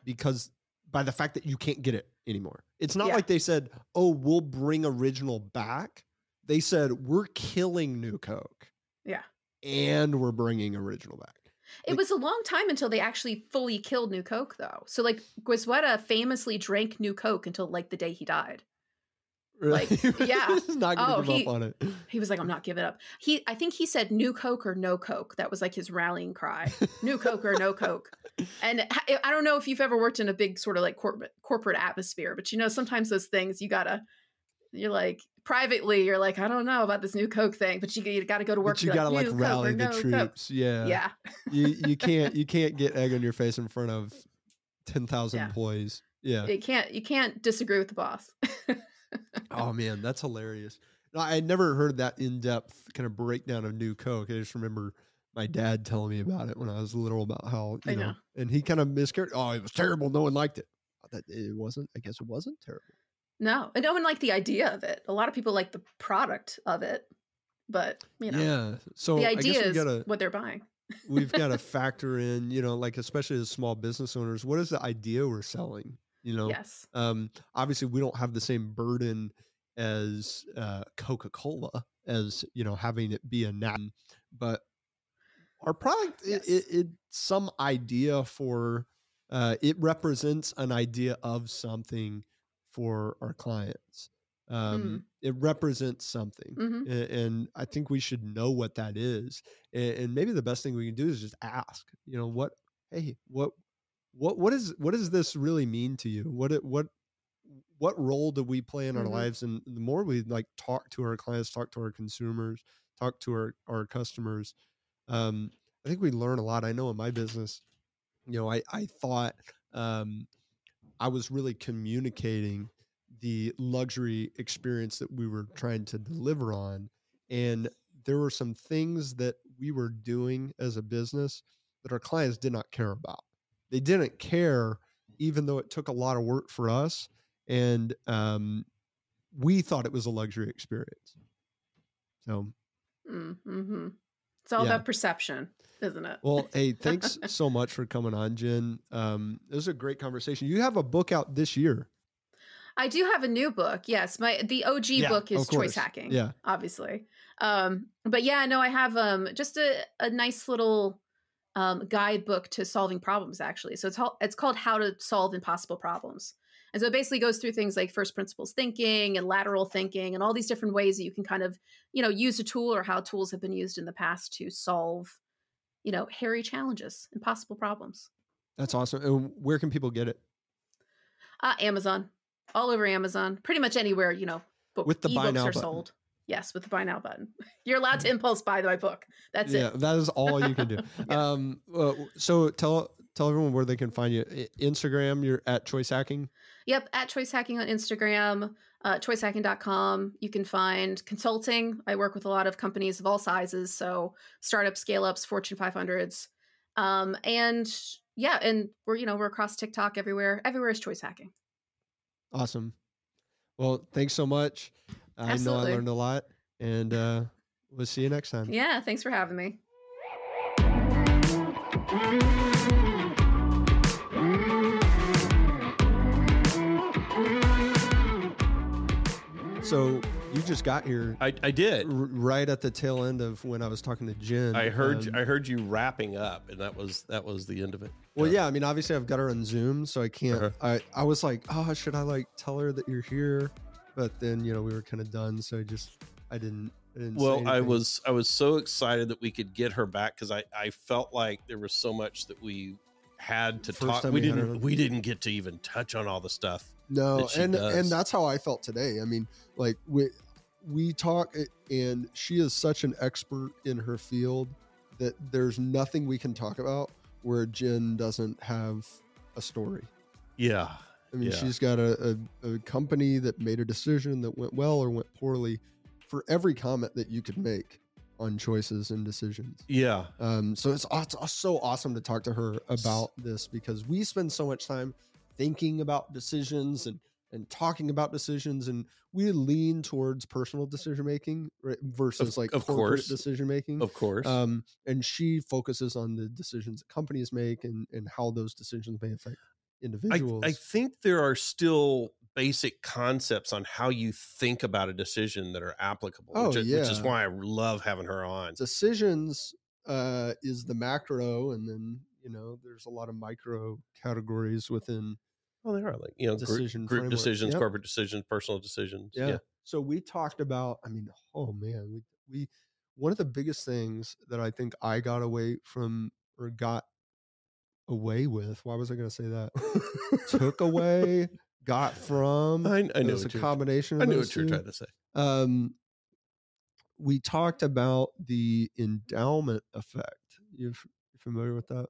because by the fact that you can't get it anymore. It's not Yeah. like they said, "Oh, we'll bring original back." They said, "We're killing New Coke." Yeah. And we're bringing original back. It Like- was a long time until they actually fully killed New Coke, though. So, like, Goizueta uh, famously drank New Coke until like the day he died. Like, yeah. Not to Oh, give he- up on it. He was like, "I'm not giving up." He, I think he said "New Coke" or "No Coke." That was like his rallying cry: "New Coke" or "No Coke." And I I don't know if you've ever worked in a big sort of like corporate corporate atmosphere, but you know, sometimes those things you gotta, you're like privately, you're like, I don't know about this New Coke thing, but you, you got to go to work. But you got to like "New Coke rally the no Coke." troops. Yeah. Yeah, you you can't you can't get egg on your face in front of 10,000 Yeah. employees. Yeah. you can't you can't disagree with the boss. Oh man, that's hilarious. No, I had never heard that in-depth kind of breakdown of new Coke. I just remember my dad telling me about it when I was little about how, you I know, know. and he kind of miscarried. Oh, it was terrible. No one liked it. That it wasn't. I guess it wasn't terrible. No, and no one liked the idea of it. A lot of people like the product of it, but you know, yeah. So the I idea is gotta what they're buying. we've got to factor in, you know, like especially as small business owners, what is the idea we're selling? You know, Yes. um, obviously we don't have the same burden as uh, Coca-Cola as you know having it be a nat, but our product Yes. it, it, it's some idea for uh, it represents an idea of something for our clients. Um, It represents something, hmm a- and I think we should know what that is. And, and maybe the best thing we can do is just ask. You know what? Hey, what what what is what does this really mean to you? What it what what role do we play in our Mhm. lives? And the more we like talk to our clients, talk to our consumers, talk to our our customers, um, I think we learn a lot. I know in my business, you know, I I thought um, I was really communicating the luxury experience that we were trying to deliver on. And there were some things that we were doing as a business that our clients did not care about. They didn't care, even though it took a lot of work for us. And um, we thought it was a luxury experience. So, Mm-hmm. It's all Yeah. about perception, isn't it? well, hey, thanks so much for coming on, Jen. Um, it was a great conversation. You have a book out this year. I do have a new book. Yes, my the OG Yeah, book is choice hacking. Yeah. obviously. Um, but yeah, no, I have um just a, a nice little um guidebook to solving problems actually. So it's called it's called How to Solve Impossible Problems. And so it basically goes through things like first principles thinking and lateral thinking and all these different ways that you can kind of, you know, use a tool or how tools have been used in the past to solve, you know, hairy challenges, impossible problems. That's awesome. And where can people get it? Uh, Amazon. all over Amazon, pretty much anywhere you know book, With the buy ebooks now are button. sold. Yes, with the buy now button. You're allowed to impulse buy my book. That's yeah, it. that is all you can do. Yeah. Um, uh, so tell tell everyone where they can find you. Instagram, you're at Choice Hacking. Yep, at Choice Hacking on Instagram, uh, choicehacking.com. You can find consulting. I work with a lot of companies of all sizes, so startups, scale ups, Fortune 500s. Um, and yeah, and we're, you know, we're across TikTok everywhere. Everywhere is Choice Hacking. Awesome. Well, thanks so much. I know I learned a lot, and uh, we'll see you next time. Yeah, thanks for having me. So you just got here I, I did. r- right at the tail end of when I was talking to Jen. I heard um, I heard you wrapping up, and that was that was the end of it. Well, yeah. I mean, obviously, I've got her on Zoom, so I can't. Uh-huh. I I was like, oh, should I like tell her that you're here? But then you know we were kind of done, so I just I didn't. I didn't Well, I was I was so excited that we could get her back because I I felt like there was so much that we had to First talk. We we didn't we didn't get to even touch on all the stuff. no, and does. and that's how I felt today. I mean, like we we talk, and she is such an expert in her field that there's nothing we can talk about where Jen doesn't have a story. Yeah, I mean, Yeah. she's got a, a, a company that made a decision that went well or went poorly for every comment that you could make on choices and decisions. yeah, Um, so it's, it's so awesome to talk to her about this because we spend so much time thinking about decisions and and talking about decisions, and we lean towards personal decision making right, versus Of- like of corporate course. decision making. of course. Um, and she focuses on the decisions that companies make and and how those decisions may affect individuals. I think there are still basic concepts on how you think about a decision that are applicable. Oh, which, is- which is why I love having her on. decisions uh, is the macro, and then you know there's a lot of micro categories within. Oh, they are like you know group, Decision group framework. decisions, Yep. corporate decisions, personal decisions. Yeah. Yeah. So we talked about. I mean, oh man, we we one of the biggest things that I think I got away from or got away with. Why was I going to say that? Took away, got from. I, I know It's a combination. Of I knew what you were trying to say. um, we talked about the endowment effect. You familiar with that?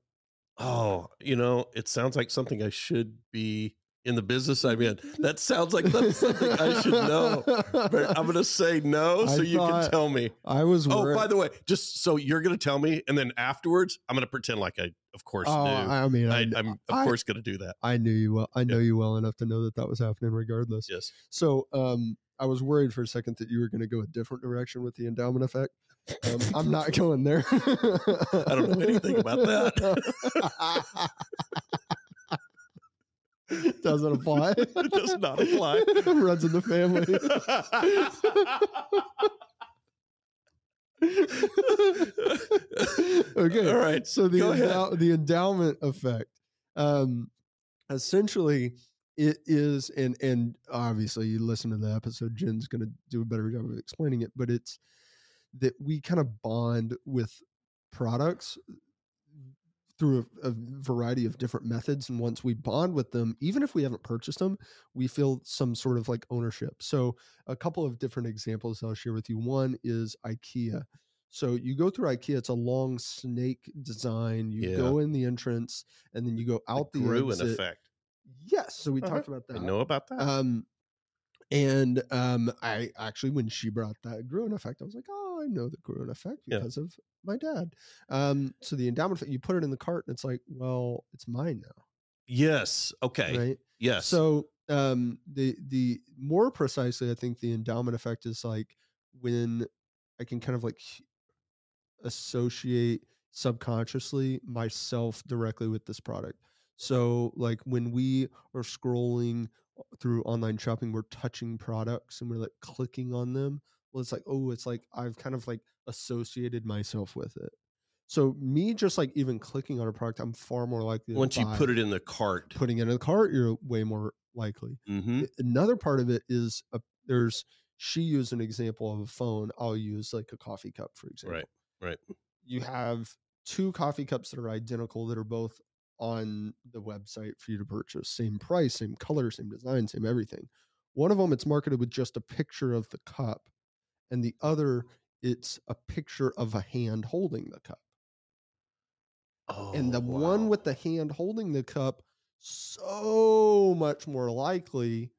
Oh, you know, it sounds like something I should be in the business I'm in. That sounds like that's something I should know. But I'm going to say no I so you can tell me. I was. Oh, worried- by the way, just so you're going to tell me, and then afterwards, I'm going to pretend like I, of course, oh, knew. I mean, I, I, I'm of I- course going to do that. I knew you well. I know you well enough to know that that was happening regardless. Yes. So, um, I was worried for a second that you were going to go a different direction with the endowment effect. Um, I'm not going there. I don't know anything about that. Doesn't apply. It does not apply. Runs in the family. okay. All right. So the endow- the endowment effect, um, essentially, it is, and and obviously, you listen to the episode. Jen's going to do a better job of explaining it, but it's that we kind of bond with products through a, a variety of different methods and once we bond with them even if we haven't purchased them we feel some sort of like ownership so a couple of different examples i'll share with you one is ikea so you go through ikea it's a long snake design you Yeah. go in the entrance and then you go out the, the Gruen exit. effect. yes so we Uh-huh. talked about that I know about that. um, and um, I actually, when she brought that Gruen effect, I was like, oh, I know the Gruen effect Yeah. because of my dad. Um, so the endowment effect, you put it in the cart, and it's like, well, it's mine now, yes. Okay. right? Yes. So um, the the more precisely, I think the endowment effect is like when I can kind of like associate subconsciously myself directly with this product. So like when we are scrolling through online shopping, we're touching products and we're like clicking on them. Well, it's like, oh, it's like I've kind of like associated myself with it. So me just like even clicking on a product, I'm far more likely once you put it in the cart. putting it in the cart, you're way more likely. hmm Another part of it is a, there's she used an example of a phone. I'll use like a coffee cup, for example. Right. Right. You have two coffee cups that are identical that are both on the website for you to purchase. Same price, same color, same design, same everything. One of them it's marketed with just a picture of the cup, and the other it's a picture of a hand holding the cup. Oh, and the one with the hand holding the cup so much more likely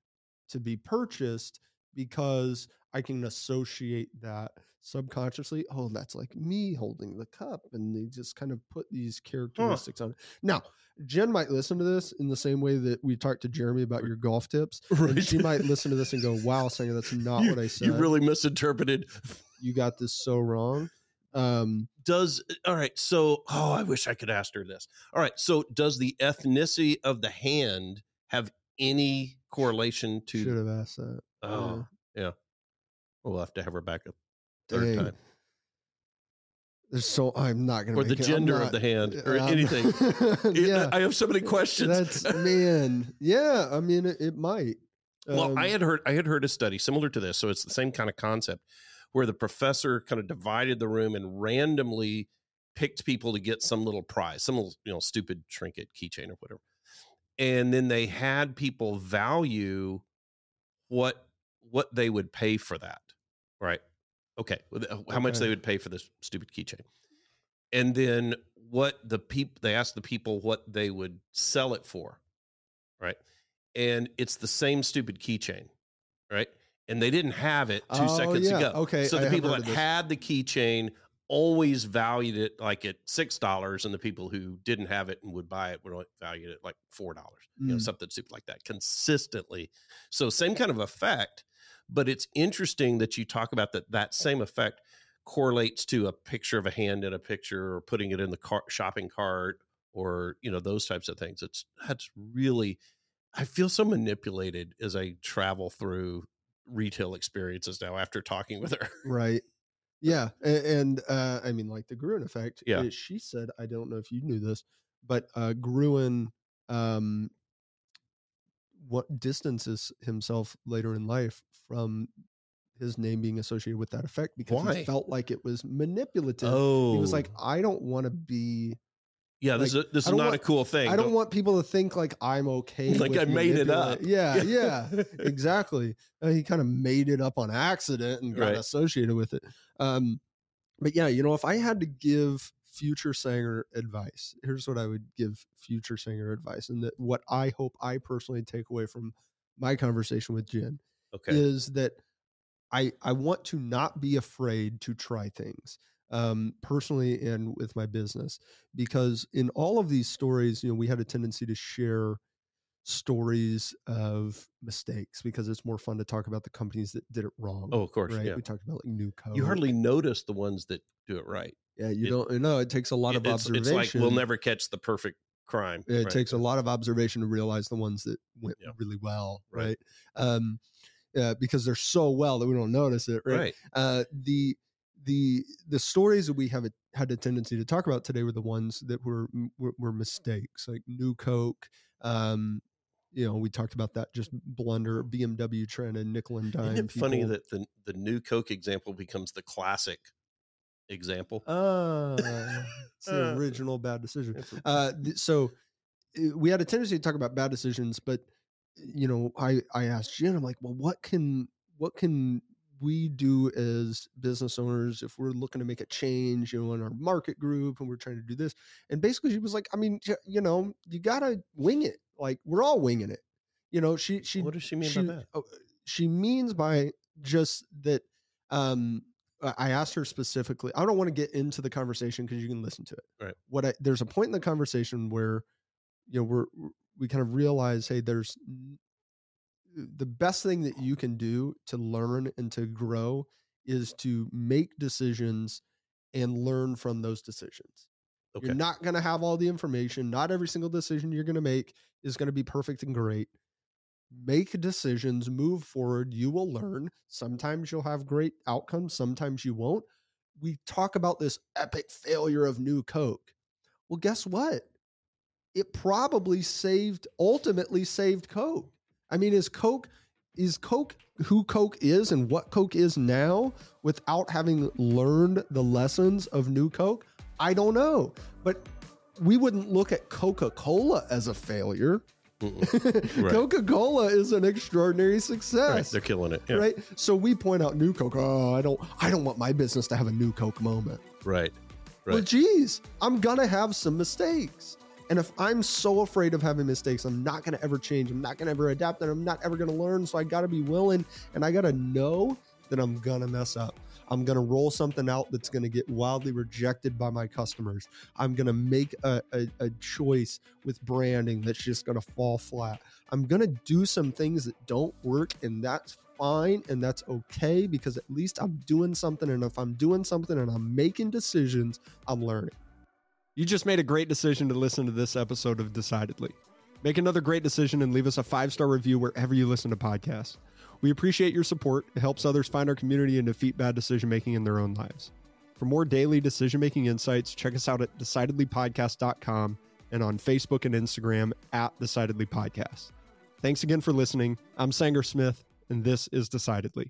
to be purchased because I can associate that subconsciously. Oh, that's like me holding the cup. And they just kind of put these characteristics on it. Now, Jen might listen to this in the same way that we talked to Jeremy about your golf tips. And she might listen to this and go, wow, Sanger, that's not you, what I said. You really misinterpreted. you got this so wrong. Um, Does all right. So, oh, I wish I could ask her this. All right. So, does the ethnicity of the hand have any correlation to? should have asked that. Oh, yeah. We'll have to have her back a third Dang. time. There's so I'm not gonna Or the make it. I'm gender of the hand, or anything. Yeah, I have so many questions. that's man. Yeah, I mean it, it might. well, I Um, had heard I had heard a study similar to this, so it's the same kind of concept, where the professor kind of divided the room and randomly picked people to get some little prize, some little you know stupid trinket, keychain, or whatever, and then they had people value what what they would pay for that, right? Okay, th- how much they would pay for this stupid keychain, and then what the people they asked the people what they would sell it for, right? And it's the same stupid keychain, right? And they didn't have it two Oh, seconds yeah. ago. Okay, so the have people that had the keychain always valued it like at six dollars, and the people who didn't have it and would buy it would value it like four dollars. You know, Mm. something stupid like that consistently. So same kind of effect, but it's interesting that you talk about that. That same effect correlates to a picture of a hand in a picture, or putting it in the car, shopping cart, or you know those types of things. It's that's really. I feel so manipulated as I travel through retail experiences now after talking with her. right. Yeah, and, uh, I mean, like the Gruen effect. Yeah. uh, she said, I don't know if you knew this, but uh, Gruen, um, what distances himself later in life from his name being associated with that effect because Why? he felt like it was manipulative. Oh, He was like, I don't want to be. "Yeah, this like, is this is don't want- a cool thing." I don't want people to think like I'm okay. Like I made it up. Yeah, yeah, exactly. Uh, he kind of made it up on accident and got Right. associated with it. Um, but yeah, you know, if I had to give future Sanger advice, here's what I would give future Sanger advice, and that what I hope I personally take away from my conversation with Jen Okay, is that I I want to not be afraid to try things um, personally and with my business because in all of these stories, you know, we had a tendency to share stories of mistakes because it's more fun to talk about the companies that did it wrong. oh, of course, right. yeah. We talked about like new Coke. You hardly notice the ones that do it right. yeah, you it- don't know. It takes a lot of it's, observation. it's like we'll never catch the perfect crime. It right? takes a lot of observation to realize the ones that went Yeah. really well, Right. right? Um, uh, because they're so well that we don't notice it, right? right. uh, the the the stories that we have a, had a tendency to talk about today were the ones that were were, were mistakes, like New Coke. Um, you know, we talked about that just blunder BMW trying and nickel and dime. Isn't it funny that the the new Coke example becomes the classic example? Ah, it's the Uh, original bad decision. Uh, th- so uh, we had a tendency to talk about bad decisions, but you know, I I asked Jen, I'm like, well, what can what can we do as business owners if we're looking to make a change, you know, in our market group and we're trying to do this? And basically, she was like, I mean, you know, you gotta wing it. Like we're all winging it. You know, she she what does she mean she, by that? oh, she means by just that um I I asked her specifically. I don't want to get into the conversation because you can listen to it. Right. What I there's a point in the conversation where you know we're we kind of realize, hey, there's the best thing that you can do to learn and to grow is to make decisions and learn from those decisions. Okay. You're not going to have all the information. Not every single decision you're going to make is going to be perfect and great. Make decisions, move forward. You will learn. Sometimes you'll have great outcomes, sometimes you won't. We talk about this epic failure of New Coke. Well, guess what? It probably saved, ultimately saved Coke. I mean, is Coke is Coke who Coke is and what Coke is now without having learned the lessons of New Coke? I don't know. But we wouldn't look at Coca-Cola as a failure. Right. Coca-Cola is an extraordinary Right, success. they're killing it. Yeah. Right. So we point out new Coke. Oh, I don't I don't want my business to have a new Coke moment. Right. Well, Right. geez, I'm gonna have some mistakes. And if I'm so afraid of having mistakes, I'm not gonna ever change. I'm not gonna ever adapt, and I'm not ever gonna learn. So I gotta be willing and I gotta know that I'm gonna mess up. I'm gonna roll something out that's gonna get wildly rejected by my customers. I'm gonna make a, a, a choice with branding that's just gonna fall flat. I'm gonna do some things that don't work, and that's fine and that's okay because at least I'm doing something. And if I'm doing something and I'm making decisions, I'm learning. You just made a great decision to listen to this episode of Decidedly. Make another great decision and leave us a five star review wherever you listen to podcasts. We appreciate your support. It helps others find our community and defeat bad decision making in their own lives. For more daily decision making insights, check us out at decidedlypodcast.com and on Facebook and Instagram at Decidedly Podcast. Thanks again for listening. I'm Sanger Smith, and this is Decidedly.